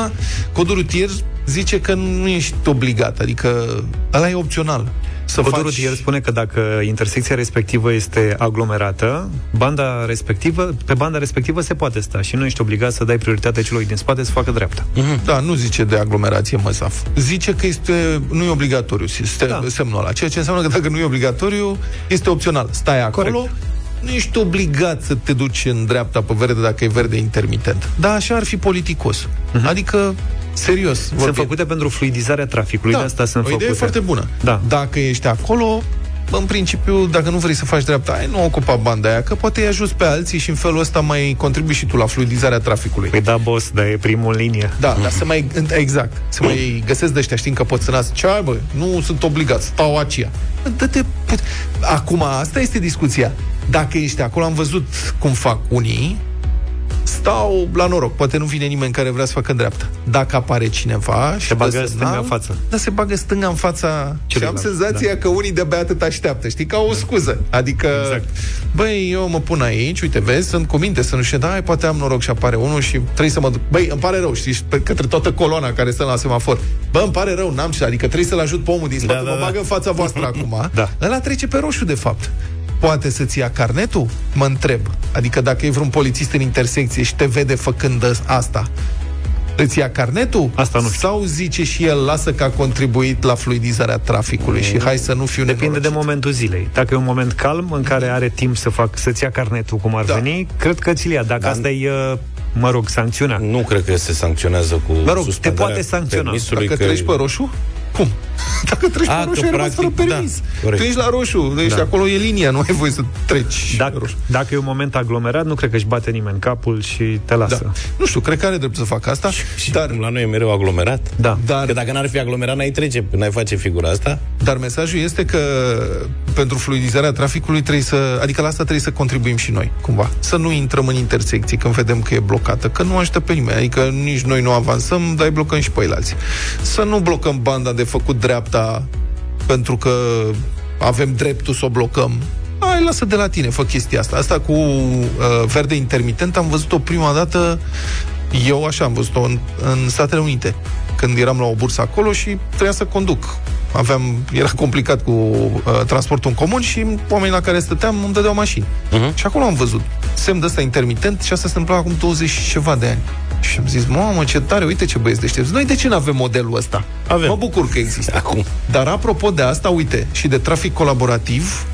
C: codul rutier zice că nu ești obligat, adică ăla e opțional. Să
B: Codul
C: faci...
B: rutier spune că dacă intersecția respectivă este aglomerată, banda respectivă, pe banda respectivă se poate sta și nu ești obligat să dai prioritate celui din spate să facă dreapta.
C: Da, nu zice de aglomerație măsaf. Zice că este, nu e obligatoriu este da. semnul ăla. Ceea ce înseamnă că dacă nu e obligatoriu, este opțional. Stai acolo,
B: Corect.
C: nu ești obligat să te duci în dreapta pe verde dacă e verde intermitent. Da, așa ar fi politicos. Uh-huh. Adică, serios.
B: Sunt
C: vorbind.
B: făcute pentru fluidizarea traficului,
C: da,
B: de asta sunt
C: o idee
B: făcute.
C: foarte bună.
B: Da.
C: Dacă ești acolo, în principiu, dacă nu vrei să faci dreapta, ai nu ocupa banda aia, că poate îi ajuți pe alții și în felul ăsta mai contribui și tu la fluidizarea traficului.
B: Păi da, boss, dar e primul în linie.
C: Da, dar să mai, exact, să mai găsesc de ăștia, știind că pot să nasc. Ce ai, bă? Nu sunt obligat, stau aceea. Dă-te put... Acum, asta este discuția. Dacă ești acolo, am văzut cum fac unii, stau la noroc, poate nu vine nimeni care vrea să facă în dreapta. Dacă apare cineva și
B: Se bagă
C: dă
B: stânga
C: semnal,
B: în față.
C: Da, se bagă stânga în fața și am
B: Celuilalt,
C: senzația
B: da.
C: că unii de-abia atât așteaptă, știi, ca o scuză. Adică,
B: Exact.
C: băi, eu mă pun aici, uite, vezi, sunt cu minte să nu știu, da, hai, poate am noroc și apare unul și trebuie să mă duc. Băi, îmi pare rău, știi, și pe către toată coloana care stă la semafor. Bă, îmi pare rău, n-am ce, adică trebuie să-l ajut pe omul din spate,
D: Da, da,
C: mă
D: da.
C: bagă în fața voastră *laughs* acum.
B: Da.
C: Ăla trece pe roșu, de fapt. Poate să-ți ia carnetul? Mă întreb. Adică dacă e vreun polițist în intersecție și te vede făcând asta, îți ia carnetul?
B: Asta nu știu.
C: Sau zice și el, lasă că a contribuit la fluidizarea traficului și hai să nu fiu
B: Depinde de
C: nenorocit.
B: momentul zilei. Dacă e un moment calm în care are timp să fac, să-ți ia carnetul cum ar
C: Da.
B: veni, cred că ți-l ia. Dacă asta e, uh, mă rog, sancțiunea.
D: Nu cred că se sancționează cu
B: Mă rog, te
D: suspendarea
B: poate sancționa.
D: permisului
C: Dacă
D: că...
C: treci pe roșu? Cum? Dacă treci
D: A,
C: pe
D: că
C: roșu, ai rămas fără
D: practic, da,
C: permis.
D: corect.
C: tu ești la roșu, ești
B: Da.
C: acolo, e linia, nu ai voie să treci
B: Dacă,
C: roșu.
B: dacă e un moment aglomerat, nu cred că își bate nimeni capul și te lasă.
C: Da. Nu știu, cred că are drept să facă asta,
D: Și
C: dar,
D: cum la noi e mereu aglomerat.
B: Da.
C: dar
D: Că dacă n-ar fi aglomerat, n-ai trece, n-ai face figura asta.
C: Dar mesajul este că pentru fluidizarea traficului trebuie să, adică la asta trebuie să contribuim și noi, cumva. Să nu intrăm în intersecții când vedem că e blocată, că nu ajută pe nimeni, adică nici noi nu avansăm, dar îi blocăm și pe ei alții. Să nu blocăm banda de făcut dreapta pentru că avem dreptul să o blocăm. Hai, lasă de la tine, fă chestia asta. Asta cu uh, verde intermitent am văzut-o prima dată eu așa am văzut-o în, în Statele Unite. când eram la o bursă acolo și trebuia să conduc. Aveam, era complicat cu uh, transportul în comun și oamenii la care stăteam îmi dădeau mașini. Uh-huh. Și acolo am văzut semn de ăsta intermitent și asta se întâmpla acum 20 și ceva de ani. Și am zis, mamă, ce tare, uite ce băieți deștepți. Noi de ce nu avem modelul ăsta?
D: Avem.
C: Mă bucur că există.
D: Acum.
C: Dar apropo de asta, uite, și de trafic colaborativ,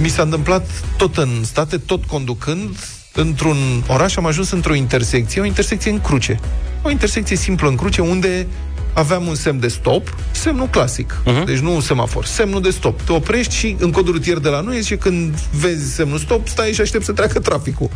C: mi s-a întâmplat tot în state, tot conducând, într-un oraș am ajuns într-o intersecție, o intersecție în cruce. O intersecție simplă în cruce, unde aveam un semn de stop, semnul clasic, uh-huh. deci nu un semafor, semnul de stop. Te oprești și în codul rutier de la noi zice când vezi semnul stop, stai și aștept să treacă traficul.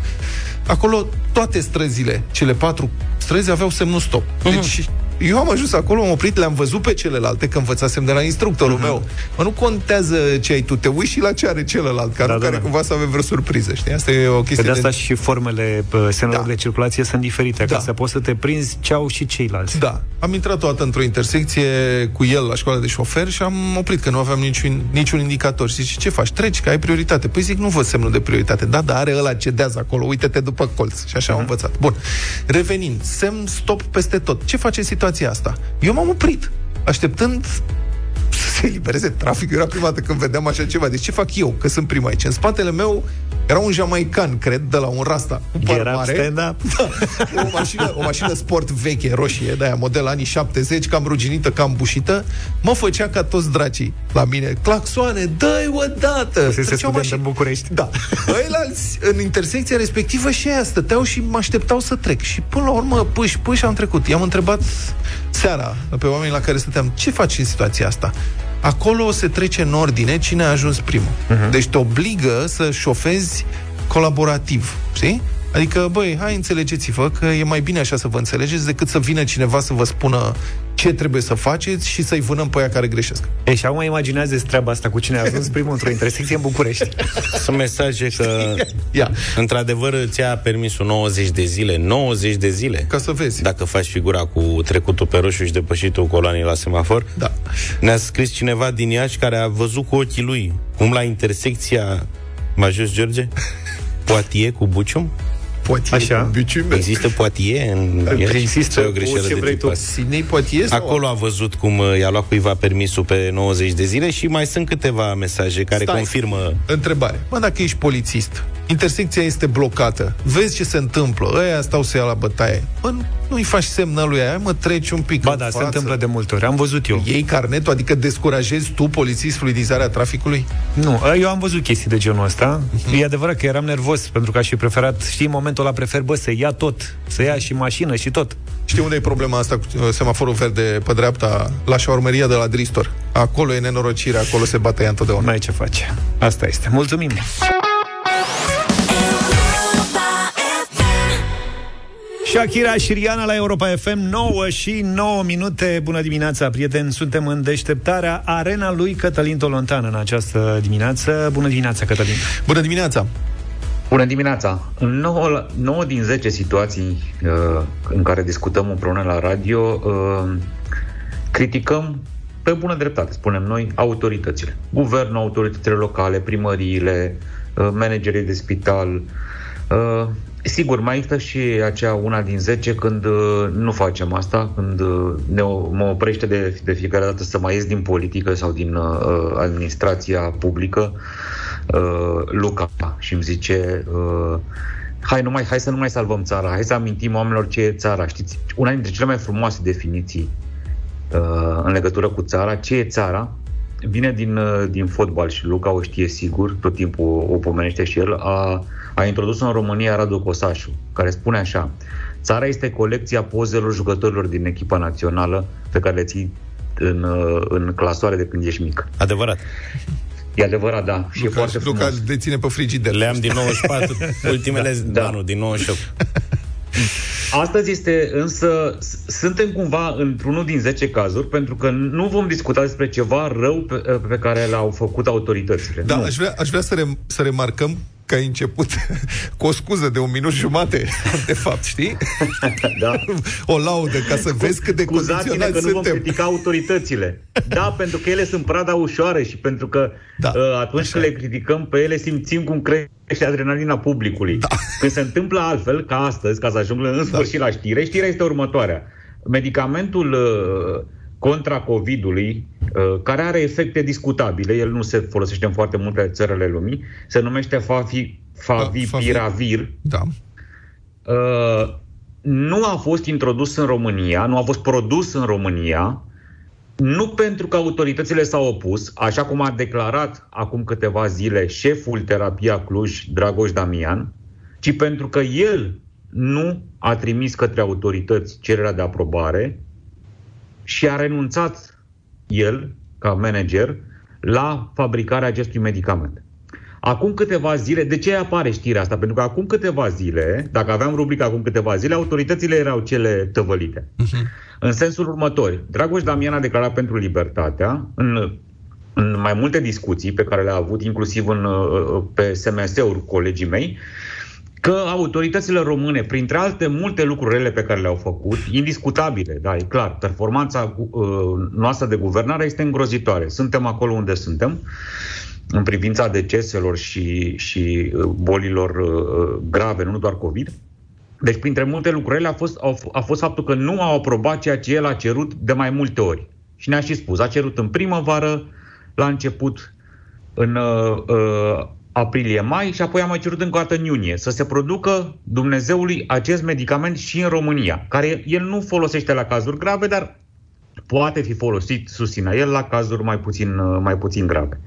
C: Acolo toate străzile, cele patru străzi aveau semnul stop. Deci eu am ajuns acolo, am oprit, le-am văzut pe celelalte, că învățasem de la instructorul uh-huh. meu. Mă, nu contează ce ai tu, te uiți și la ce are celălalt, care, da, da, care da. cumva să avem vreo surpriză, știi? Asta e o
B: Pe
C: chestie
B: de asta și formele uh, semnelor
C: Da.
B: de circulație sunt diferite, ca
C: Da.
B: să poți să te prinzi ce au și ceilalți.
C: Da. Am intrat o dată într-o intersecție cu el la școala de șofer și am oprit că nu aveam niciun, niciun indicator. Și zice, ce faci? Treci, că ai prioritate. Păi zic, nu văd semnul de prioritate. Da, dar are ăla cedează acolo, uite-te după colț. Și așa am învățat. Bun. Revenind, semn stop peste tot. Ce face situația asta? Eu m-am oprit, așteptând să se elibereze traficul. Era prima dată când vedeam așa ceva. Deci ce fac eu, că sunt prima aici? În spatele meu era un jamaican, cred, de la un rasta cu păr
B: Era
C: mare.
B: stand-up?
C: Da, o mașină, o mașină sport veche, roșie, de aia, model anii 70, cam ruginită, cam bușită, mă făcea ca toți dracii la mine. Claxoane, dă-i odată!
B: Fusese
C: Treceau
B: student
C: mașini.
B: în București.
C: Da. Ăilalți, în intersecția respectivă și aia stăteau și mă așteptau să trec. Și până la urmă, pâși, pâși am trecut. I-am întrebat seara pe oamenii la care stăteam, ce faci în situația asta? Acolo se trece în ordine cine a ajuns primul. Uh-huh. Deci te obligă să șofezi colaborativ, știi? Adică, băi, hai înțelegeți-vă că e mai bine așa să vă înțelegeți decât să vină cineva să vă spună ce trebuie să faceți și să-i vânăm pe aia care greșesc.
B: E, și acum imaginează treaba asta cu cine a ajuns primul într-o intersecție în București. *laughs*
D: Sunt mesaje că,
C: Ia.
D: într-adevăr, îți ia permisul 90 de zile. 90 de zile.
C: Ca să vezi.
D: Dacă faci figura cu trecutul pe roșu și depășitul coloanii la semafor.
C: Da.
D: Ne-a scris cineva din Iași care a văzut cu ochii lui cum la intersecția Majus George *laughs* Poatie cu Bucium
C: Poatie,
B: Așa.
C: Biciume.
D: Există Poatie în Iași?
B: Există,
D: Sau e o
B: cu
D: greșeală
B: ce
D: de
B: vrei
D: tipul
B: tu.
D: ăsta?
C: Sinei Poatie sau-
D: Acolo a văzut cum uh, i-a luat cuiva permisul pe 90 de zile și mai sunt câteva mesaje care
C: Stai.
D: confirmă
C: Întrebare. Mă, dacă ești polițist, intersecția este blocată, vezi ce se întâmplă, ăia stau să ia la bătaie. Bă, nu- nu-i faci semnul lui aia, mă, treci un pic
B: Ba
C: în
B: da, se
C: față.
B: întâmplă de multe ori. Am văzut eu.
C: Iei carnetul, adică descurajezi tu, polițist, fluidizarea traficului?
B: Nu, eu am văzut chestii de genul ăsta. E adevărat că eram nervos, pentru că aș fi preferat, știi, în momentul ăla prefer, bă, să ia tot, să ia și mașină și tot.
C: Știi unde e problema asta cu uh, semaforul verde pe dreapta, la șaurmeria de la Dristor? Acolo e nenorocire, acolo se bate ea întotdeauna.
B: Mai ce face. Asta este. Mulțumim. Shakira și Rihanna la Europa FM 9 și 9 minute Bună dimineața, prieteni Suntem în deșteptarea Arena lui Cătălin Tolontan În această dimineață Bună dimineața, Cătălin
C: Bună dimineața!
O: Bună dimineața! În 9, 9 din 10 situații uh, în care discutăm împreună la radio, uh, criticăm pe bună dreptate, spunem noi, autoritățile. Guvernul, autoritățile locale, primăriile, uh, managerii de spital. Uh, sigur, mai există și acea una din 10 când uh, nu facem asta, când uh, ne, o- mă oprește de, de fiecare dată să mai ies din politică sau din uh, administrația publică uh, Luca și îmi zice uh, hai, nu mai, hai să nu mai salvăm țara, hai să amintim oamenilor ce e țara. Știți, una dintre cele mai frumoase definiții uh, în legătură cu țara, ce e țara, vine din, uh, din fotbal și Luca o știe sigur, tot timpul o pomenește și el, a, a introdus în România Radu Cosașu, care spune așa, țara este colecția pozelor jucătorilor din echipa națională pe care le ții în, uh, în clasoare de când ești mic.
D: Adevărat.
O: E adevărat, da. Și e
C: Luca,
O: foarte frumos.
C: Luca deține pe frigider.
D: Le-am din 94, *laughs* ultimele, da,
O: Da.
D: nu, din 98. *laughs*
O: Astăzi este însă, s- suntem cumva într-unul din 10 cazuri, pentru că nu vom discuta despre ceva rău pe, pe care l-au făcut autoritățile.
C: Da,
O: nu.
C: aș vrea, aș vrea să, rem- să remarcăm că ai început *laughs* cu o scuză de un minut jumate, de fapt, știi? *laughs*
O: Da.
C: O laudă ca să vezi cât de
O: Scuzați-ne că
C: condiționați
O: nu vom
C: suntem.
O: critica autoritățile. Da, pentru că ele sunt prada ușoară și pentru că
C: Da,
O: uh, atunci când le criticăm pe ele simțim cum crește adrenalina publicului. Da. Când se întâmplă altfel, ca astăzi, ca să ajung în sfârșit la știre, știrea este următoarea. medicamentul uh, contra COVID-ului, uh, care are efecte discutabile, el nu se folosește în foarte multe țările lumii, se numește Favi, Favipiravir.
C: Da.
O: Uh, nu a fost introdus în România, nu a fost produs în România, nu pentru că autoritățile s-au opus, așa cum a declarat acum câteva zile șeful terapia Cluj, Dragoș Damian, ci pentru că el nu a trimis către autorități cererea de aprobare și a renunțat el, ca manager, la fabricarea acestui medicament. Acum câteva zile, de ce apare știrea asta? Pentru că acum câteva zile, dacă aveam rubrica acum câteva zile, autoritățile erau cele tăvălite. Uh-huh. În sensul următor, Dragoș Damian a declarat pentru libertatea, în, în mai multe discuții pe care le-a avut, inclusiv în, pe SMS-uri colegii mei, că autoritățile române, printre alte multe lucruri pe care le-au făcut, indiscutabile, da, e clar, performanța uh, noastră de guvernare este îngrozitoare. Suntem acolo unde suntem, în privința deceselor și, și uh, bolilor uh, grave, nu doar COVID. Deci, printre multe lucruri a fost, a, a fost faptul că nu au aprobat ceea ce el a cerut de mai multe ori. Și ne-a și spus, a cerut în primăvară, la început, în uh, uh aprilie-mai și apoi am mai cerut încă o dată în iunie să se producă Dumnezeului acest medicament și în România, care el nu folosește la cazuri grave, dar poate fi folosit, susține el, la cazuri mai puțin, mai puțin grave.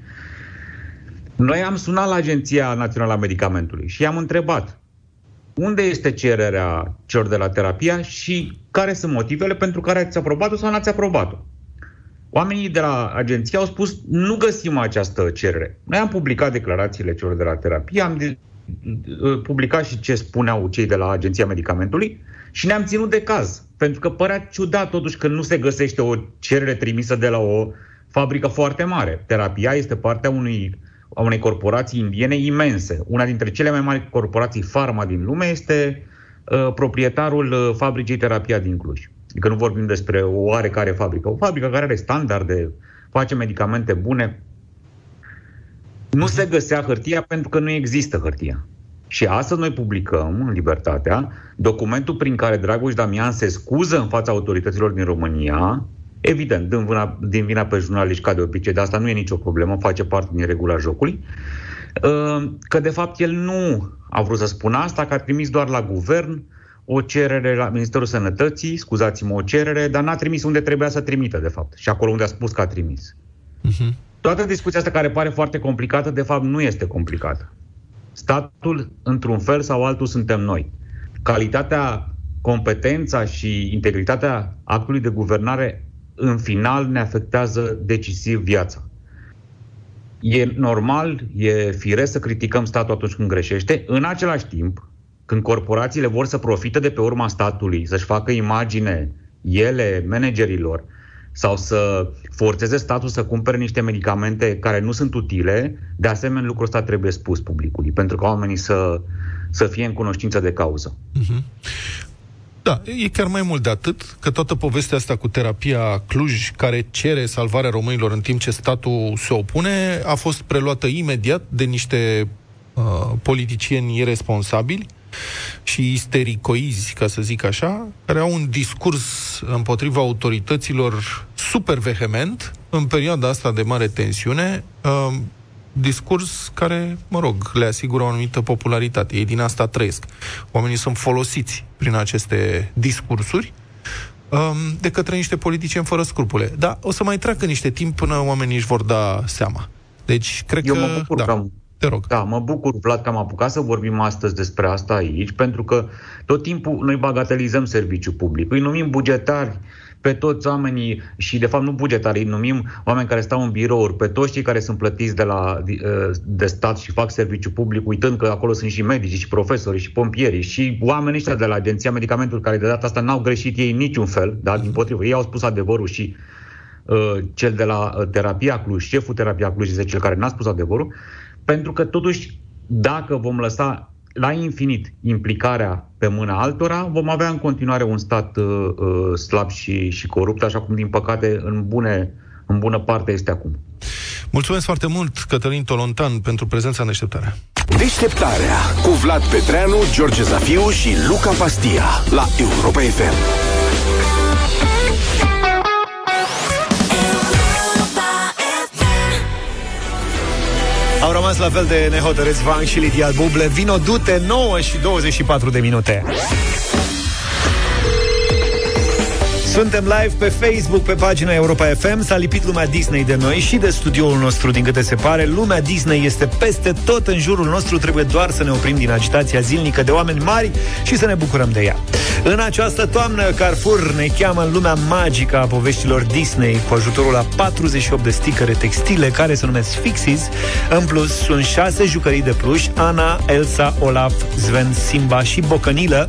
O: Noi am sunat la Agenția Națională a Medicamentului și i-am întrebat unde este cererea celor de la terapia și care sunt motivele pentru care ați aprobat-o sau n-ați aprobat-o. Oamenii de la agenție au spus nu găsim această cerere. Noi am publicat declarațiile celor de la terapie, am de, uh, publicat și ce spuneau cei de la Agenția Medicamentului și ne-am ținut de caz. Pentru că părea ciudat totuși că nu se găsește o cerere trimisă de la o fabrică foarte mare. Terapia este partea unui, a unei corporații indiene imense. Una dintre cele mai mari corporații farma din lume este uh, proprietarul uh, fabricii Terapia din Cluj. Adică nu vorbim despre o oarecare fabrică. O fabrică care are standarde, face medicamente bune. Nu se găsea hârtia pentru că nu există hârtia. Și astăzi noi publicăm, în Libertatea, documentul prin care Dragoș Damian se scuză în fața autorităților din România, evident, din vina, din vina pe jurnaliști ca de obicei, de asta nu e nicio problemă, face parte din regula jocului, uh, că de fapt el nu a vrut să spună asta, că a trimis doar la guvern o cerere la Ministerul Sănătății, scuzați-mă, o cerere, dar n-a trimis unde trebuia să trimită, de fapt, și acolo unde a spus că a trimis. Uh-huh. Toată discuția asta care pare foarte complicată, de fapt, nu este complicată. Statul, într-un fel sau altul, suntem noi. Calitatea, competența și integritatea actului de guvernare, în final, ne afectează decisiv viața. E normal, e firesc să criticăm statul atunci când greșește. În același timp, când corporațiile vor să profite de pe urma statului, să-și facă imagine ele, managerilor, sau să forțeze statul să cumpere niște medicamente care nu sunt utile, de asemenea lucrul ăsta trebuie spus publicului, pentru ca oamenii să, să fie în cunoștință de cauză.
C: Uh-huh. Da, e chiar mai mult de atât, că toată povestea asta cu terapia Cluj, care cere salvarea românilor în timp ce statul se opune, a fost preluată imediat de niște uh, politicieni irresponsabili, și istericoizi, ca să zic așa, care au un discurs împotriva autorităților super vehement în perioada asta de mare tensiune, uh, discurs care, mă rog, le asigură o anumită popularitate. Ei din asta trăiesc. Oamenii sunt folosiți prin aceste discursuri um, de către niște politicieni fără scrupule. Dar o să mai treacă niște timp până oamenii își vor da seama. Deci, cred
O: Eu
C: că...
O: mă bucur
C: da.
O: că am
C: te rog.
O: Da, mă bucur, Vlad, că am apucat să vorbim astăzi despre asta aici, pentru că tot timpul noi bagatelizăm serviciul public. Îi numim bugetari pe toți oamenii și, de fapt, nu bugetari, îi numim oameni care stau în birouri, pe toți cei care sunt plătiți de, la, de stat și fac serviciu public, uitând că acolo sunt și medici, și profesori, și pompieri, și oamenii ăștia de la Agenția Medicamentului, care de data asta n-au greșit ei niciun fel, da, din potrivă, ei au spus adevărul și uh, cel de la uh, terapia Cluj, șeful terapia Cluj este cel care n-a spus adevărul, pentru că totuși dacă vom lăsa la infinit implicarea pe mâna altora, vom avea în continuare un stat uh, uh, slab și, și corupt, așa cum, din păcate, în, bune, în bună parte este acum.
C: Mulțumesc foarte mult, Cătălin Tolontan, pentru prezența în deșteptarea.
A: Deșteptarea cu Vlad Petreanu, George Zafiu și Luca Pastia la Europa FM.
B: Au rămas la fel de nehotărâți Van și Lidia Buble. Vino, du-te, 9 și 24 de minute. Suntem live pe Facebook, pe pagina Europa FM. S-a lipit lumea Disney de noi și de studioul nostru, din câte se pare. Lumea Disney este peste tot în jurul nostru. Trebuie doar să ne oprim din agitația zilnică de oameni mari și să ne bucurăm de ea. În această toamnă, Carrefour ne cheamă în lumea magică a poveștilor Disney cu ajutorul a 48 de sticăre textile care se numesc Fixies. În plus, sunt 6 jucării de pluș, Ana, Elsa, Olaf, Sven, Simba și Bocănilă.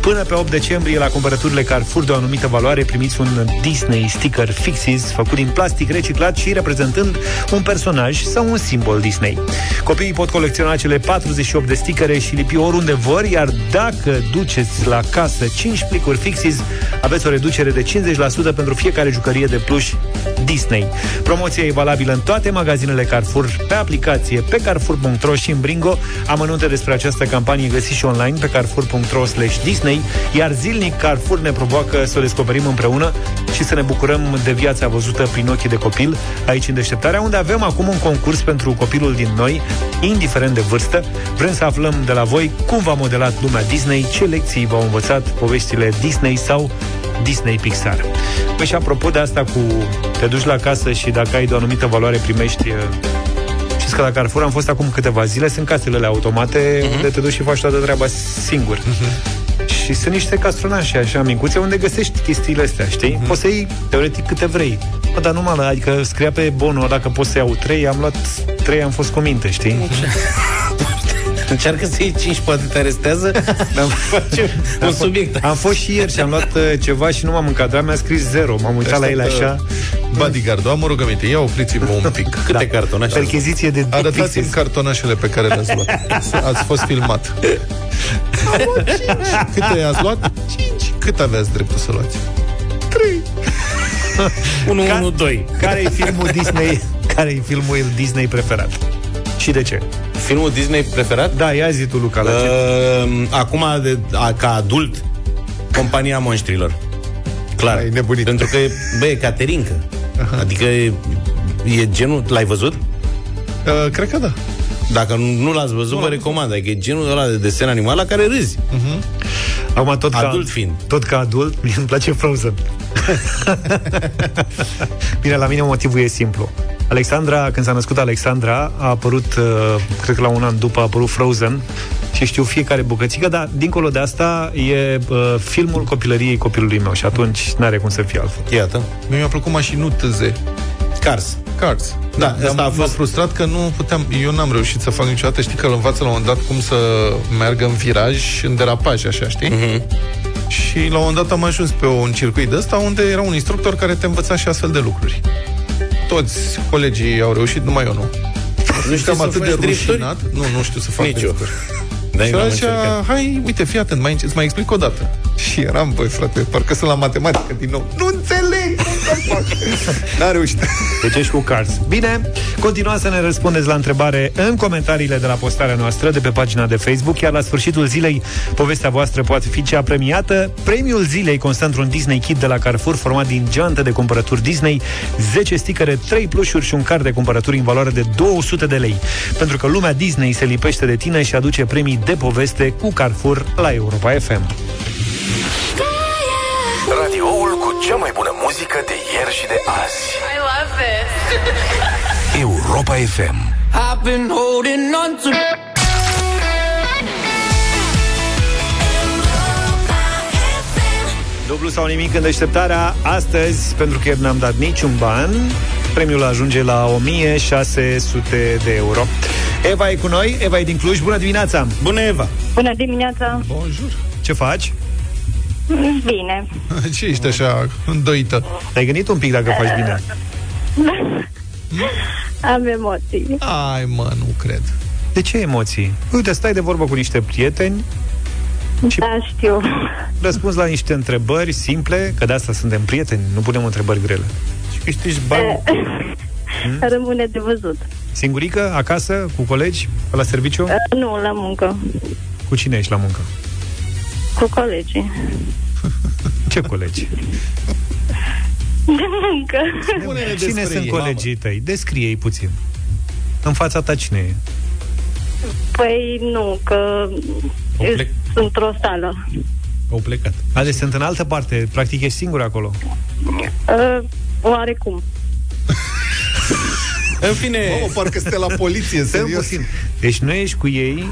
B: Până pe 8 decembrie, la cumpărăturile Carrefour de o anumită valoare, primiți un Disney sticker Fixies făcut din plastic reciclat și reprezentând un personaj sau un simbol Disney. Copiii pot colecționa cele 48 de sticăre și lipi oriunde vor, iar dacă duceți la casă 5 plicuri Fixies, aveți o reducere de 50% pentru fiecare jucărie de pluș Disney. Promoția e valabilă în toate magazinele Carrefour, pe aplicație, pe carrefour.ro și în Bringo. Amănunte despre această campanie găsiți și online pe carrefour.ro Disney, iar zilnic Carrefour ne provoacă să o descoperim împreună și să ne bucurăm de viața văzută prin ochii de copil aici în deșteptarea, unde avem acum un concurs pentru copilul din noi, indiferent de vârstă. Vrem să aflăm de la voi cum v-a modelat lumea Disney, ce lecții v-au învățat poveștile Disney sau Disney Pixar. Păi și apropo de asta cu te duci la casă și dacă ai de o anumită valoare primești uh, Știți că la Carrefour am fost acum câteva zile, sunt casele automate uh-huh. unde te duci și faci toată treaba singur. Uh-huh. Și sunt niște castronașe așa micuțe unde găsești chestiile astea, știi? Uh-huh. Poți să iei teoretic câte vrei. Bă, dar numai la, adică scria pe bonul dacă poți să iau trei, am luat trei, am fost cu minte, știi? *laughs*
D: Încearcă să iei 5, poate te arestează *laughs*
B: Am,
D: Un subiect
B: am fost și ieri și am luat uh, ceva și nu m-am încadrat, mi-a scris zero. M-am uitat la ele așa.
C: Bodyguard, am o rugăminte, ia opriți-vă un pic. *laughs*
D: Câte da. cartonașe?
B: Percheziție de
C: Arătați-mi
B: Fixies.
C: cartonașele pe care le-ați luat. Ați fost filmat. Câte ați luat? 5. Cât aveați dreptul să luați?
D: 1, *laughs*
B: Ca-
D: 1, 2
B: Care e filmul Disney? Care e filmul Disney preferat? Și de ce?
D: Filmul Disney preferat?
B: Da, ia zi tu, Luca, la ce?
D: Uh, acum, de, a, ca adult, Compania Monștrilor. Clar.
C: Ai nebunit.
D: Pentru că, bă, e Caterinca. Adică e, e genul... L-ai văzut?
C: Uh, cred că da.
D: Dacă nu, nu l-ați văzut, vă recomand. Adică e genul ăla de desen animal la care râzi.
B: Acum tot
D: Adult
B: ca,
D: fiind.
B: Tot ca adult, mie *laughs* îmi place Frozen. *laughs* Bine, la mine motivul e simplu. Alexandra, când s-a născut Alexandra, a apărut, uh, cred că la un an după a apărut Frozen și știu fiecare bucățică, dar dincolo de asta e uh, filmul copilăriei copilului meu și atunci n-are cum să fie altfel.
D: Iată.
C: Mie mi-a plăcut mașinul tâze.
D: Cars.
C: Cars.
D: Da,
C: Dar
D: asta a
C: m-a
D: fost-
C: frustrat că nu puteam, eu n-am reușit să fac niciodată, știi că îl învață la un moment dat cum să meargă în viraj, în derapaj, așa, știi?
D: Mhm.
C: Și la un moment dat am ajuns pe un circuit de ăsta unde era un instructor care te învăța și astfel de lucruri. Toți colegii au reușit, numai eu nu.
D: Nu știu
C: Eram
D: să
C: atât de
D: faci drifturi?
C: rușinat. Nu, nu știu să fac
D: Nici eu.
C: drifturi.
D: Da,
C: și
D: n-am
C: ăla
D: încercat.
C: zicea, hai, uite, fii atent, mai, îți mai explic o dată. Și eram, băi, frate, parcă sunt la matematică din nou. Nu înțeleg cum să fac. *laughs* N-a reușit.
B: Deci ești cu Cars. Bine, continuați să ne răspundeți la întrebare în comentariile de la postarea noastră de pe pagina de Facebook, iar la sfârșitul zilei povestea voastră poate fi cea premiată. Premiul zilei constă într-un Disney Kit de la Carrefour format din geante de cumpărături Disney, 10 sticăre, 3 plușuri și un card de cumpărături în valoare de 200 de lei. Pentru că lumea Disney se lipește de tine și aduce premii de poveste cu Carrefour la Europa FM.
A: Radioul cu cea mai bună muzică de ieri și de azi.
L: I love this. *laughs*
A: Europa FM.
L: I've been holding on to.
B: Dublu sau nimic în deșteptarea astăzi, pentru că ieri n-am dat niciun ban. Premiul ajunge la 1600 de euro. Eva e cu noi, Eva e din Cluj. Bună dimineața!
D: Bună, Eva!
F: Bună dimineața!
C: Bonjour.
B: Ce faci?
F: Bine.
C: Ce ești așa îndoită?
B: Te-ai gândit un pic dacă faci bine. *laughs*
F: Am emoții.
C: Ai, mă, nu cred.
B: De ce emoții? Uite, stai de vorbă cu niște prieteni,
F: Da, știu.
B: răspunzi la niște întrebări simple, că de asta suntem prieteni, nu punem întrebări grele.
C: Și câștigi bani.
F: Rămâne de văzut.
B: Singurică, acasă, cu colegi, la serviciu?
F: Uh, Nu, la muncă.
B: Cu cine ești la muncă?
F: Cu colegii. *laughs*
B: Ce colegi?
F: De muncă.
C: Spune-ne
B: Cine
C: despre
B: sunt
C: ei.
B: colegii tăi? Descrie-i puțin. În fața ta cine e?
P: Păi nu, că
B: plec.
P: sunt într-o sală.
C: Au plecat.
B: Ale sunt în altă parte, practic ești singur acolo.
P: Uh, oarecum.
D: În fine...
C: Mamă, parcă stă la poliție,
B: Stai
C: serios.
B: puțin. Deci nu ești cu ei,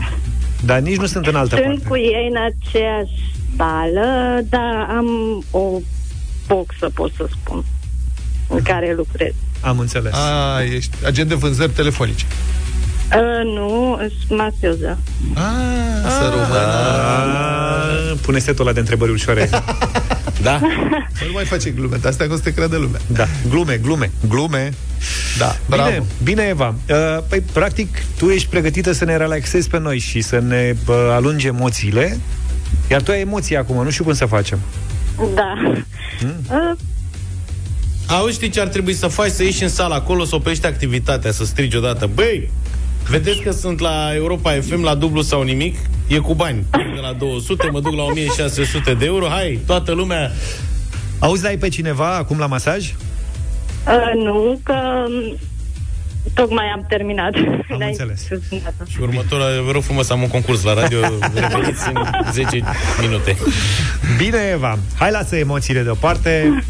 B: dar nici nu sunt în altă
P: Sunt
B: parte.
P: cu ei în aceeași sală, dar am o boxă, pot să spun, în care lucrez.
B: Am înțeles.
C: A, ești agent de vânzări telefonice.
P: Uh, nu, sunt masioză.
C: A, să rămână.
B: A, Pune setul ăla de întrebări ușoare. *laughs*
D: Da? *laughs*
C: Nu mai face glume, dar astea că o să te creadă lumea.
B: Da, glume, glume, glume.
C: Da,
B: Bine,
C: bravo.
B: bine, Eva. Uh, Păi, practic, tu ești pregătită să ne relaxezi pe noi și să ne uh, alungi emoțiile, iar tu ai emoții acum, nu știu cum să facem.
P: Da. Uh,
D: Auzi, știi ce ar trebui să faci? Să ieși în sală acolo, să oprești activitatea, să strigi odată. Băi, vedeți că sunt la Europa FM la dublu sau nimic? E cu bani. De la 200, mă duc la 1600 de euro. Hai, toată lumea...
B: Auzi, ai pe cineva acum la masaj?
P: Uh, nu, că um, tocmai am terminat.
B: Am *laughs* înțeles.
D: Și următoarea, vă rog frumos, am un concurs la radio, *laughs* repetiți în 10 minute.
B: Bine, Eva. Hai, lasă emoțiile deoparte.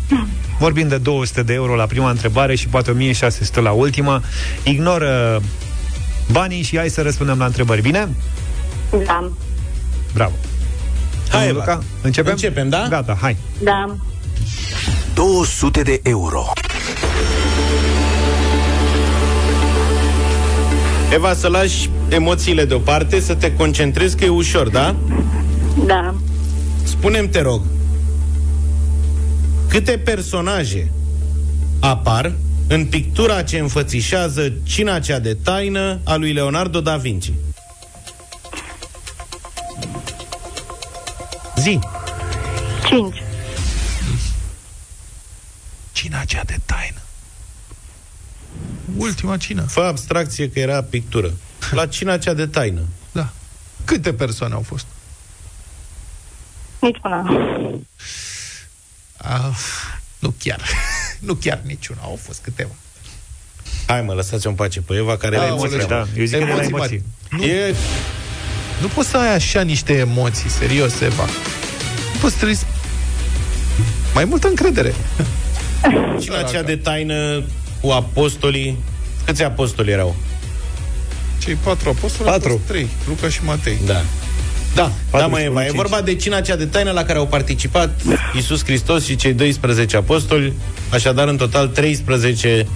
B: Vorbim de 200 de euro la prima întrebare și poate 1600 la ultima. Ignoră banii și hai să răspundem la întrebări. Bine?
P: Da,
B: Bravo.
D: Hai,
B: Luca,
D: Eva.
B: începem?
D: Începem, da?
B: Gata, hai.
P: da.
A: 200 de euro.
D: Eva, să lași emoțiile deoparte, să te concentrezi că e ușor, da?
P: Da.
D: Spune-mi, te rog, câte personaje apar în pictura ce înfățișează cina cea de taină a lui Leonardo da Vinci? Zi.
P: Cinci.
C: Cea de taină. Ultima cină.
D: Fă abstracție că era pictură. La cina cea de taină.
C: Da. Câte persoane au fost?
P: Nici una.
C: Ah, nu chiar. *laughs* nu chiar niciuna, au fost câteva.
D: Hai mă, lăsați-o în pace pe Eva care are
C: Aoleu,
D: emoții.
B: da. Eu zic că de la emoții.
C: mari. Nu,
D: E
C: nu poți să ai așa niște emoții, serios, Eva. Nu poți trebuie să- mai multă încredere.
D: Cina cea de taină cu apostolii. Câți apostoli erau?
C: Cei patru apostoli
B: Patru.
C: au fost trei, Luca și Matei.
D: Da. Da, da, mă,
B: și
D: Eva,
B: unul
D: e
B: cinci.
D: vorba de cina cea de taină la care au participat Iisus Hristos și cei 12 apostoli, așadar în total 13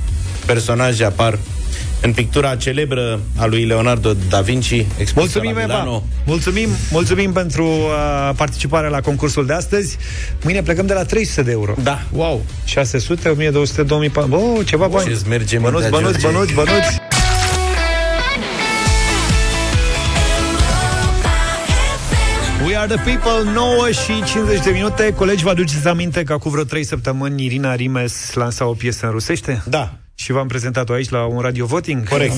D: personaje apar în pictura celebră a lui Leonardo da Vinci, expusă
B: Mulțumim,
D: la
B: Eva!
D: Milano.
B: Mulțumim, mulțumim pentru uh, participarea la concursul de astăzi. Mâine plecăm de la 300 de euro.
D: Da.
B: Wow! 600, 1200, 2400... Oh, ceva bani!
D: Ce-ți merge
B: bănuți,
D: mintea,
B: bănuți,
D: George?
B: bănuți, bănuți! We are the people, 9 și 50 de minute. Colegi, vă aduceți aminte că acum vreo 3 săptămâni Irina Rimes lansa o piesă în rusește?
D: Da.
B: Și v-am prezentat-o aici la un radio voting?
D: Corect.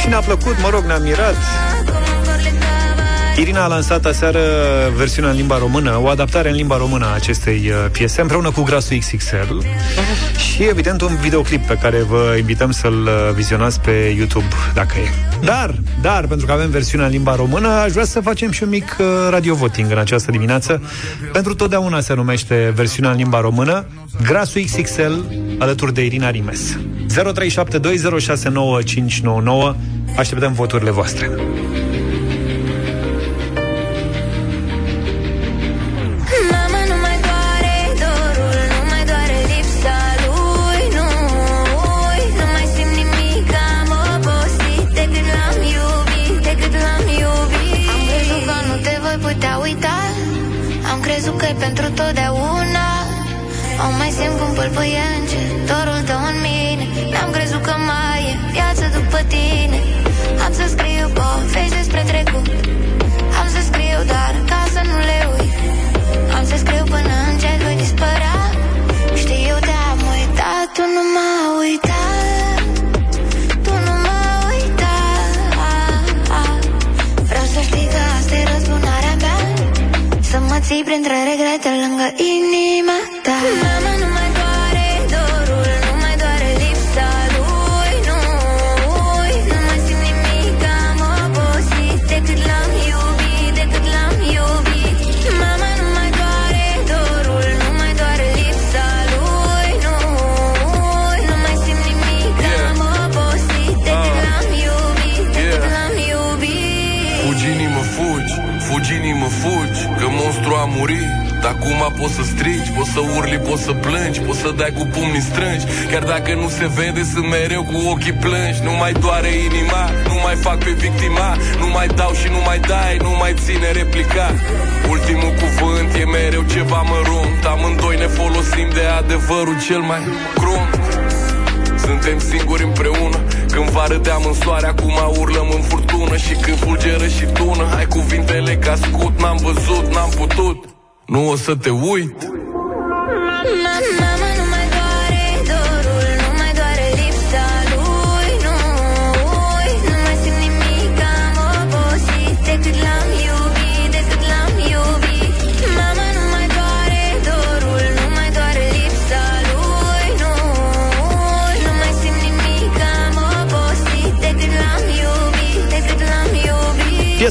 B: Și ne-a plăcut, mă rog, ne-a mirat. Irina a lansat aseară versiunea în limba română, o adaptare în limba română a acestei uh, piese, împreună cu Grasul XXL și, evident, un videoclip pe care vă invităm să-l uh, vizionați pe YouTube, dacă e. Dar, dar, pentru că avem versiunea în limba română, aș vrea să facem și un mic uh, radio voting în această dimineață. Pentru totdeauna se numește versiunea în limba română, Grasul XXL, alături de Irina Rimes. 0372069599 Așteptăm voturile voastre.
Q: Simt cum pâlpâie
R: poți să strigi, poți să urli, poți să plângi Poți să dai cu pumnii strângi. Chiar dacă nu se vede, sunt mereu cu ochii plângi. Nu mai doare inima, nu mai fac pe victima. Nu mai dau și nu mai dai, nu mai ține replica. Ultimul cuvânt e mereu ceva mărunt. Amândoi ne folosim de adevărul cel mai crunt. Suntem singuri împreună. Când va râdeam în soare, acum urlăm în furtună. Și când fulgeră și tună Hai cuvintele ca scut, n-am văzut, n-am putut Nu o să te uit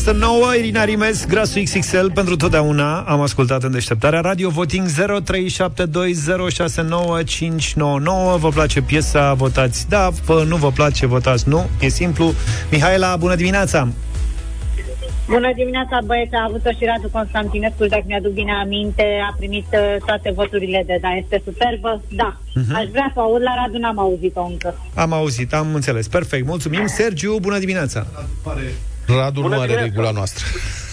Q: iubit
B: Piesă nouă, Irina Rimes, Grasul XXL pentru totdeauna. Am ascultat în deșteptarea Radio Voting 0372069599. Vă place piesa, votați da, vă, nu vă place, votați nu. E simplu. Mihaela, bună dimineața!
S: Bună dimineața, băieți, a avut-o și Radu Constantinescu, dacă mi-aduc bine aminte, a primit uh, toate voturile de da, este superbă, da.
B: Mhm.
S: Aș vrea să o aud la Radu, n-am auzit-o încă.
B: Am auzit, am înțeles. Perfect, mulțumim. Sergiu, bună dimineața!
C: Radu
T: Bună
C: nu are
T: dimineața.
C: regula noastră.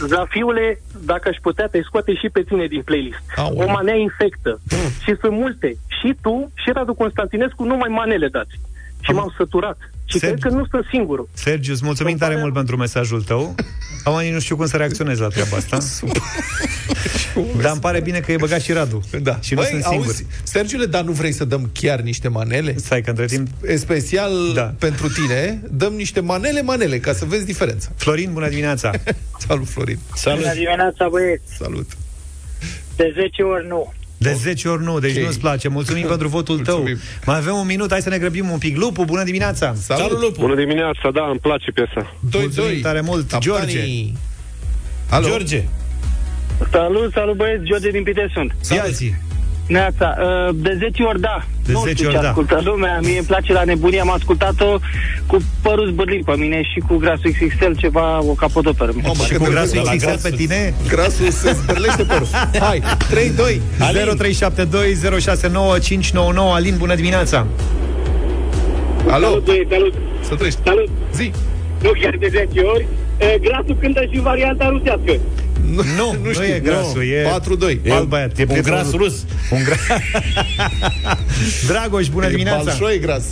T: Zafiule, dacă aș putea, te scoate și pe tine din playlist.
C: Aoleu.
T: O manea infectă. și sunt multe. Și tu și Radu Constantinescu numai manele dați. Și m-am săturat. Și
B: Sergiu.
T: cred că nu sunt singurul.
B: Sergiu, îți mulțumim tare mult pentru mesajul tău. Am nici nu știu cum să reacționez la treaba asta. *laughs* Dar îmi pare bine că e băgat și Radu.
C: Da.
B: Și nu
C: Băi,
B: sunt singur.
C: auzi, Sergiule, dar nu vrei să dăm chiar niște manele?
B: Stai că între timp...
C: E special
B: Da.
C: pentru tine, dăm niște manele, manele, ca să vezi diferența.
B: Florin, bună dimineața! *laughs*
C: Salut, Florin!
B: Salut!
U: Bună dimineața, băieți.
C: Salut!
U: De 10 ori nu.
B: De 10 ori nu, deci
C: Ok.
B: nu-ți place. Mulțumim *laughs* pentru votul tău. Mai avem un minut, hai să ne grăbim un pic. Lupu, bună dimineața!
M: Bună dimineața, da, îmi place piesa.
B: Mulțumim tare mult. George!
C: Alo?
D: George!
U: Salut, salut băieți, George din Pitești sunt.
B: Ia zi.
U: Neața, uh, de 10 ori da.
B: De
U: nu
B: 10
U: știu
B: ori
U: ce
B: da.
U: ascultă lumea, mie îmi place la nebunie, am ascultat-o cu părul zbârlit pe mine și cu grasul XXL ceva, o capodoperă.
C: Mamă,
B: Și
C: că
B: cu
C: te
B: grasul
C: vezi la
B: XXL
C: grasul.
B: pe tine?
C: Grasul se zbârlește părul. Hai, 3, 2,
B: 0372069599 Alin, bună dimineața!
C: Alo?
U: Salut, băieți, salut.
C: Să trăiești.
U: Salut.
C: Zi.
U: Nu chiar de 10 ori. Uh, grasul cântă și varianta rusească.
B: Nu, nu, *laughs* nu,
C: știu.
B: e grasul, e
C: 4-2.
B: alt băiat. E
D: un
B: prietenul-
D: gras rus.
B: Un gra... *laughs* Dragoș, bună
C: E
B: dimineața!
C: balșoi gras.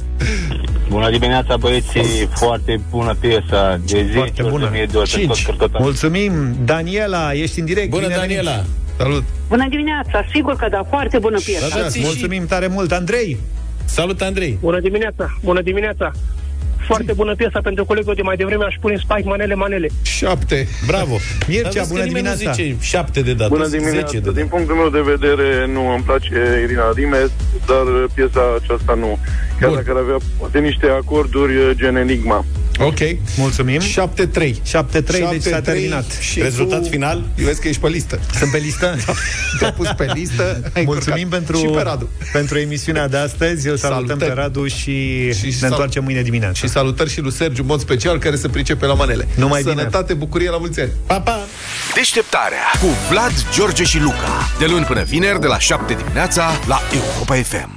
N: Bună dimineața, băieți, foarte bună piesa de 10
B: Foarte
N: ori,
B: bună.
N: de mie de ori, pe tot
B: Cinci.
N: cărcătorul.
B: Mulțumim! Daniela, ești în direct.
D: Bună,
B: Bine ai venit.
D: Daniela!
C: Salut!
S: Bună dimineața, sigur că da, foarte bună piesă.
D: Da, da, ți și-
B: Mulțumim tare mult. Andrei!
D: Salut, Andrei!
T: Bună dimineața, bună dimineața. Foarte bună piesa pentru colegul de mai devreme, aș pune Spike Manele Manele.
C: 7.
D: Bravo!
B: Mircea,
D: Dar vezi că
B: bună
D: nimeni nu
B: dimineața.
D: zice 7 de dată,
M: Bună
D: 10
M: dimineața.
D: de dată.
M: Din punctul meu de vedere, nu îmi place Irina Rimes, dar piesa aceasta nu. Chiar
C: Bun.
M: dacă ar avea poate niște acorduri uh, gen Enigma.
C: Ok.
B: Mulțumim.
C: 7-3.
B: 7-3, deci s-a
C: 7-3
B: terminat.
C: Și
D: Rezultat
C: tu-
D: final?
C: Eu vezi că ești pe listă.
B: Sunt pe listă? *laughs*
C: Te-a pus pe listă. *laughs* ai
B: Mulțumim
C: încurcat.
B: pentru,
C: Și pe Radu.
B: pentru emisiunea de astăzi. Îl salutăm
C: Salutări.
B: pe Radu și,
C: Și
B: ne
C: sal-
B: întoarcem mâine dimineață.
C: Și salutări și lui Sergiu, în mod special, care se pricepe la manele.
B: Numai bine.
C: Sănătate, bucurie, la mulți ani.
D: Pa, pa!
A: Deșteptarea cu Vlad, George și Luca. De luni până vineri, de la 7 dimineața, la Europa FM.